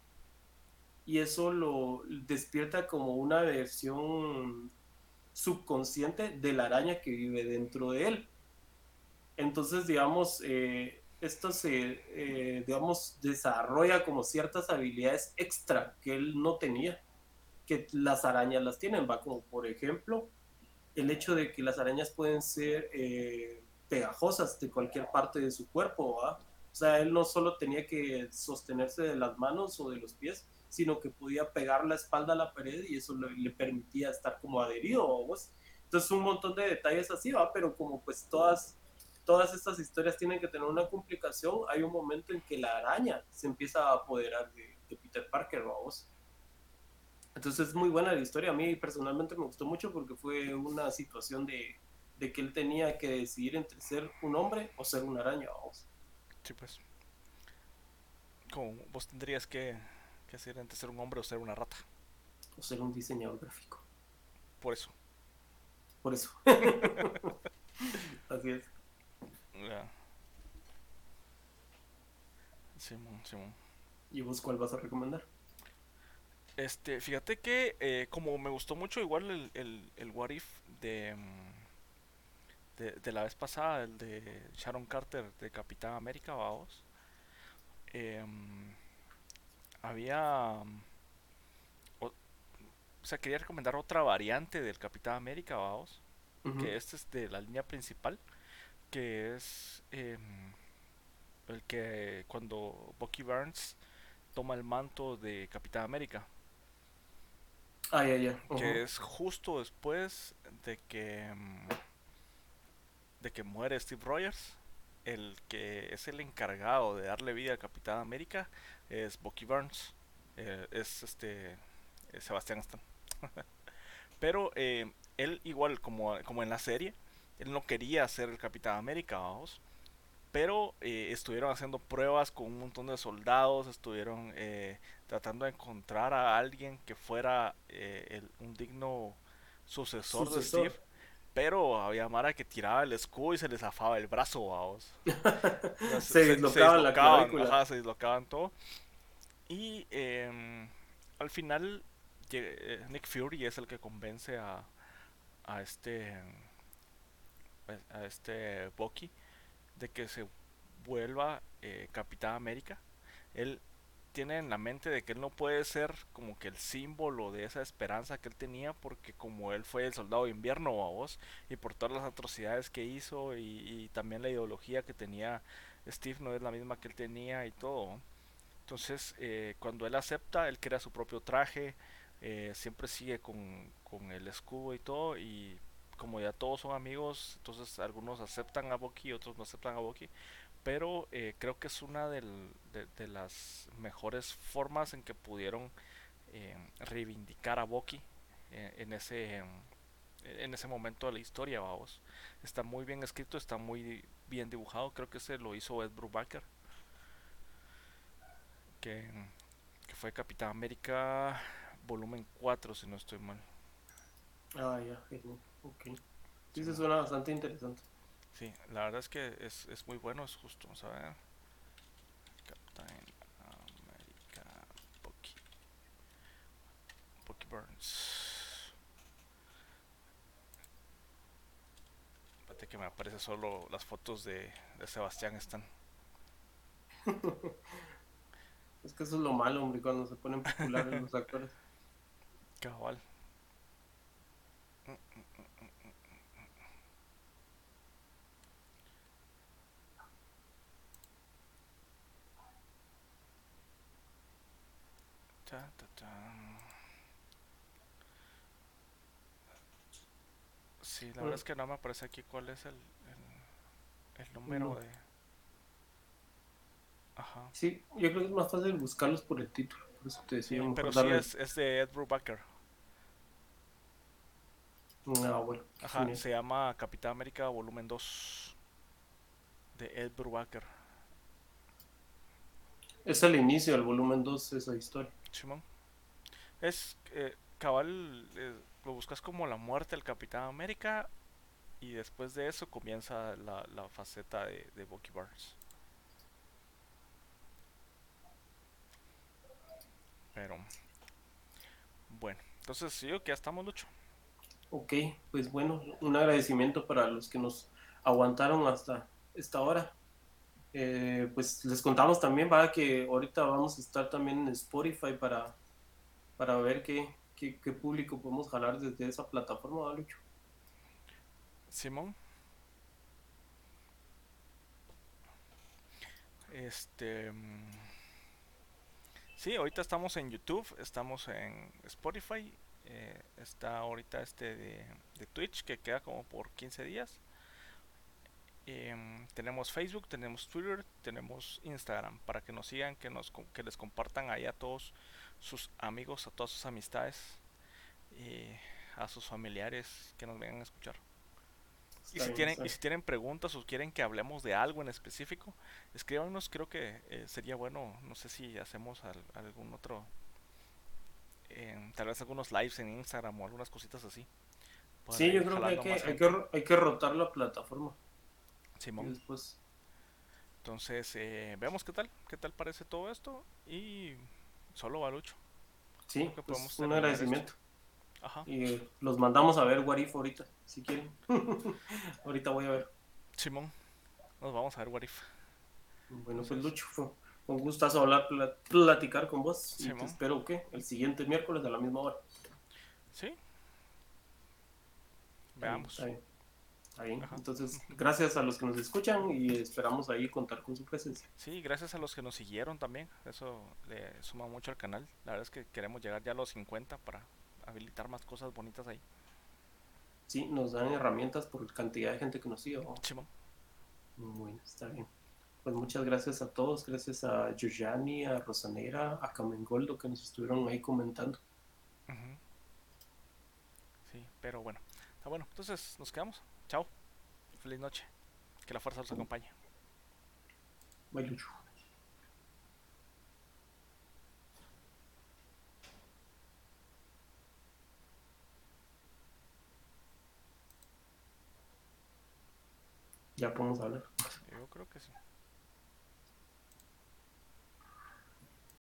y eso lo despierta como una versión subconsciente de la araña que vive dentro de él. Entonces, digamos, eh, esto se, eh, digamos, desarrolla como ciertas habilidades extra que él no tenía, que las arañas las tienen, va por ejemplo el hecho de que las arañas pueden ser eh, pegajosas de cualquier parte de su cuerpo. O sea, él no solo tenía que sostenerse de las manos o de los pies, sino que podía pegar la espalda a la pared y eso le, permitía estar como adherido. ¿vos? Entonces un montón de detalles así, va, pero como pues todas, todas estas historias tienen que tener una complicación, hay un momento en que la araña se empieza a apoderar de, Peter Parker, vamos. Entonces es muy buena la historia, a mí personalmente me gustó mucho porque fue una situación de, de que él tenía que decidir entre ser un hombre o ser una araña, vamos. Sí, pues. Como vos tendrías que que hacer entre ser un hombre o ser una rata. O ser un diseñador gráfico. Por eso. Por eso. Así es. Simón, Simón. ¿Y vos cuál vas a recomendar? Este, fíjate que eh, como me gustó mucho igual el, el, el What If de, mm, de, de, la vez pasada, el de Sharon Carter de Capitán América, vamos. Eh, había... O, sea, quería recomendar otra variante del Capitán América, vamos. Que este es de la línea principal. Que es em, el que cuando Bucky Burns toma el manto de Capitán América. Ah, ya, ya. Que es justo después de que... De que muere Steve Rogers el que es el encargado de darle vida al Capitán América es Bucky Burns. Eh, es este eh, Sebastián Stan. Pero eh, él igual como, como en la serie, él no quería ser el Capitán América, vamos. Pero estuvieron haciendo pruebas con un montón de soldados, estuvieron tratando de encontrar a alguien que fuera un digno sucesor, de Steve pero había Mara que tiraba el escudo y se les zafaba el brazo, vamos. se, dislocaban la ajá, se dislocaban todo. Y eh, al final eh, Nick Fury es el que convence a, a este a este Bucky de que se vuelva eh, Capitán América. Él tiene en la mente de que él no puede ser como que el símbolo de esa esperanza que él tenía porque como él fue el soldado de invierno a vos y por todas las atrocidades que hizo y, también la ideología que tenía Steve no es la misma que él tenía y todo entonces eh, cuando él acepta él crea su propio traje eh, siempre sigue con, con el escudo y todo y como ya todos son amigos entonces algunos aceptan a Bucky otros no aceptan a Bucky pero eh, creo que es una de, las mejores formas en que pudieron eh, reivindicar a Bucky eh, en ese en ese momento de la historia vamos. Está muy bien escrito está muy bien dibujado creo que ese lo hizo Ed Brubaker que, que fue Capitán América volumen 4 si no estoy mal. Ah ya ok sí, se suena bastante interesante Sí, la verdad es que es, es muy bueno, es justo, vamos a ver. Captain America Bucky. Bucky Burns. Espérate que me aparece solo las fotos de, de Sebastián están. es que eso es lo malo, hombre, cuando se ponen populares los actores. Cabal. Sí, la verdad es que no me aparece aquí cuál es el, el, número de... Ajá. Sí, yo creo que es más fácil buscarlos por el título. Por eso te decía. pero sí es, es, de Ed Brubaker. No, ah, bueno. Ajá, se llama Capitán América Volumen 2 de Ed Brubaker. Es el inicio del volumen 2 esa historia. Simón. Es eh, cabal, eh, lo buscas como la muerte del Capitán América Y después de eso comienza la, faceta de, de Bucky Barnes. Pero bueno, entonces yo que ya estamos, Lucho. Ok, pues bueno, un agradecimiento para los que nos aguantaron hasta esta hora. Eh, pues les contamos también, para que ahorita vamos a estar también en Spotify para, para ver qué, qué, qué público podemos jalar desde esa plataforma, ¿verdad, Lucho? Simón. Este. mm, Sí, ahorita estamos en YouTube, estamos en Spotify, eh, está ahorita este de, de Twitch que queda como por 15 días. Em, tenemos Facebook, tenemos Twitter, tenemos Instagram para que nos sigan, que nos que les compartan ahí a todos sus amigos, a todas sus amistades y a sus familiares que nos vengan a escuchar. Y si bien, tienen, y si tienen preguntas o quieren que hablemos de algo en específico, escríbanos, creo que eh, sería bueno, no sé si hacemos al- algún otro, em, tal vez algunos lives en Instagram o algunas cositas así. Sí, yo creo que hay que, hay que rotar la plataforma. Y Simón. después, Entonces, eh, veamos qué tal, qué tal parece todo esto y solo Balucho. sí, pues, un agradecimiento. Ajá. Y eh, los mandamos a ver What If ahorita, si quieren. ahorita voy a ver. Simón, nos vamos a ver What If. Bueno, pues Lucho, fue un gustazo hablar, pla- platicar con vos. y Simón. te espero que el siguiente miércoles a la misma hora. ¿Sí? Veamos. Bien. Está bien. Ajá. Entonces, gracias a los que nos escuchan y esperamos ahí contar con su presencia. Sí, gracias a los que nos siguieron también. Eso le suma mucho al canal. La verdad es que queremos llegar ya a los 50 para habilitar más cosas bonitas ahí. Sí, nos dan herramientas por cantidad de gente que nos sigue. Simón. Bueno, está bien. Pues muchas gracias a todos, gracias a Giuliani, a Rosanera, a Camengoldo que nos estuvieron ahí comentando. Ujú. Sí, pero bueno. Está bueno. Entonces, nos quedamos. Chao. Feliz noche. Que la fuerza los acompañe. Bye, Lucho. Ya podemos hablar. Yo creo que sí.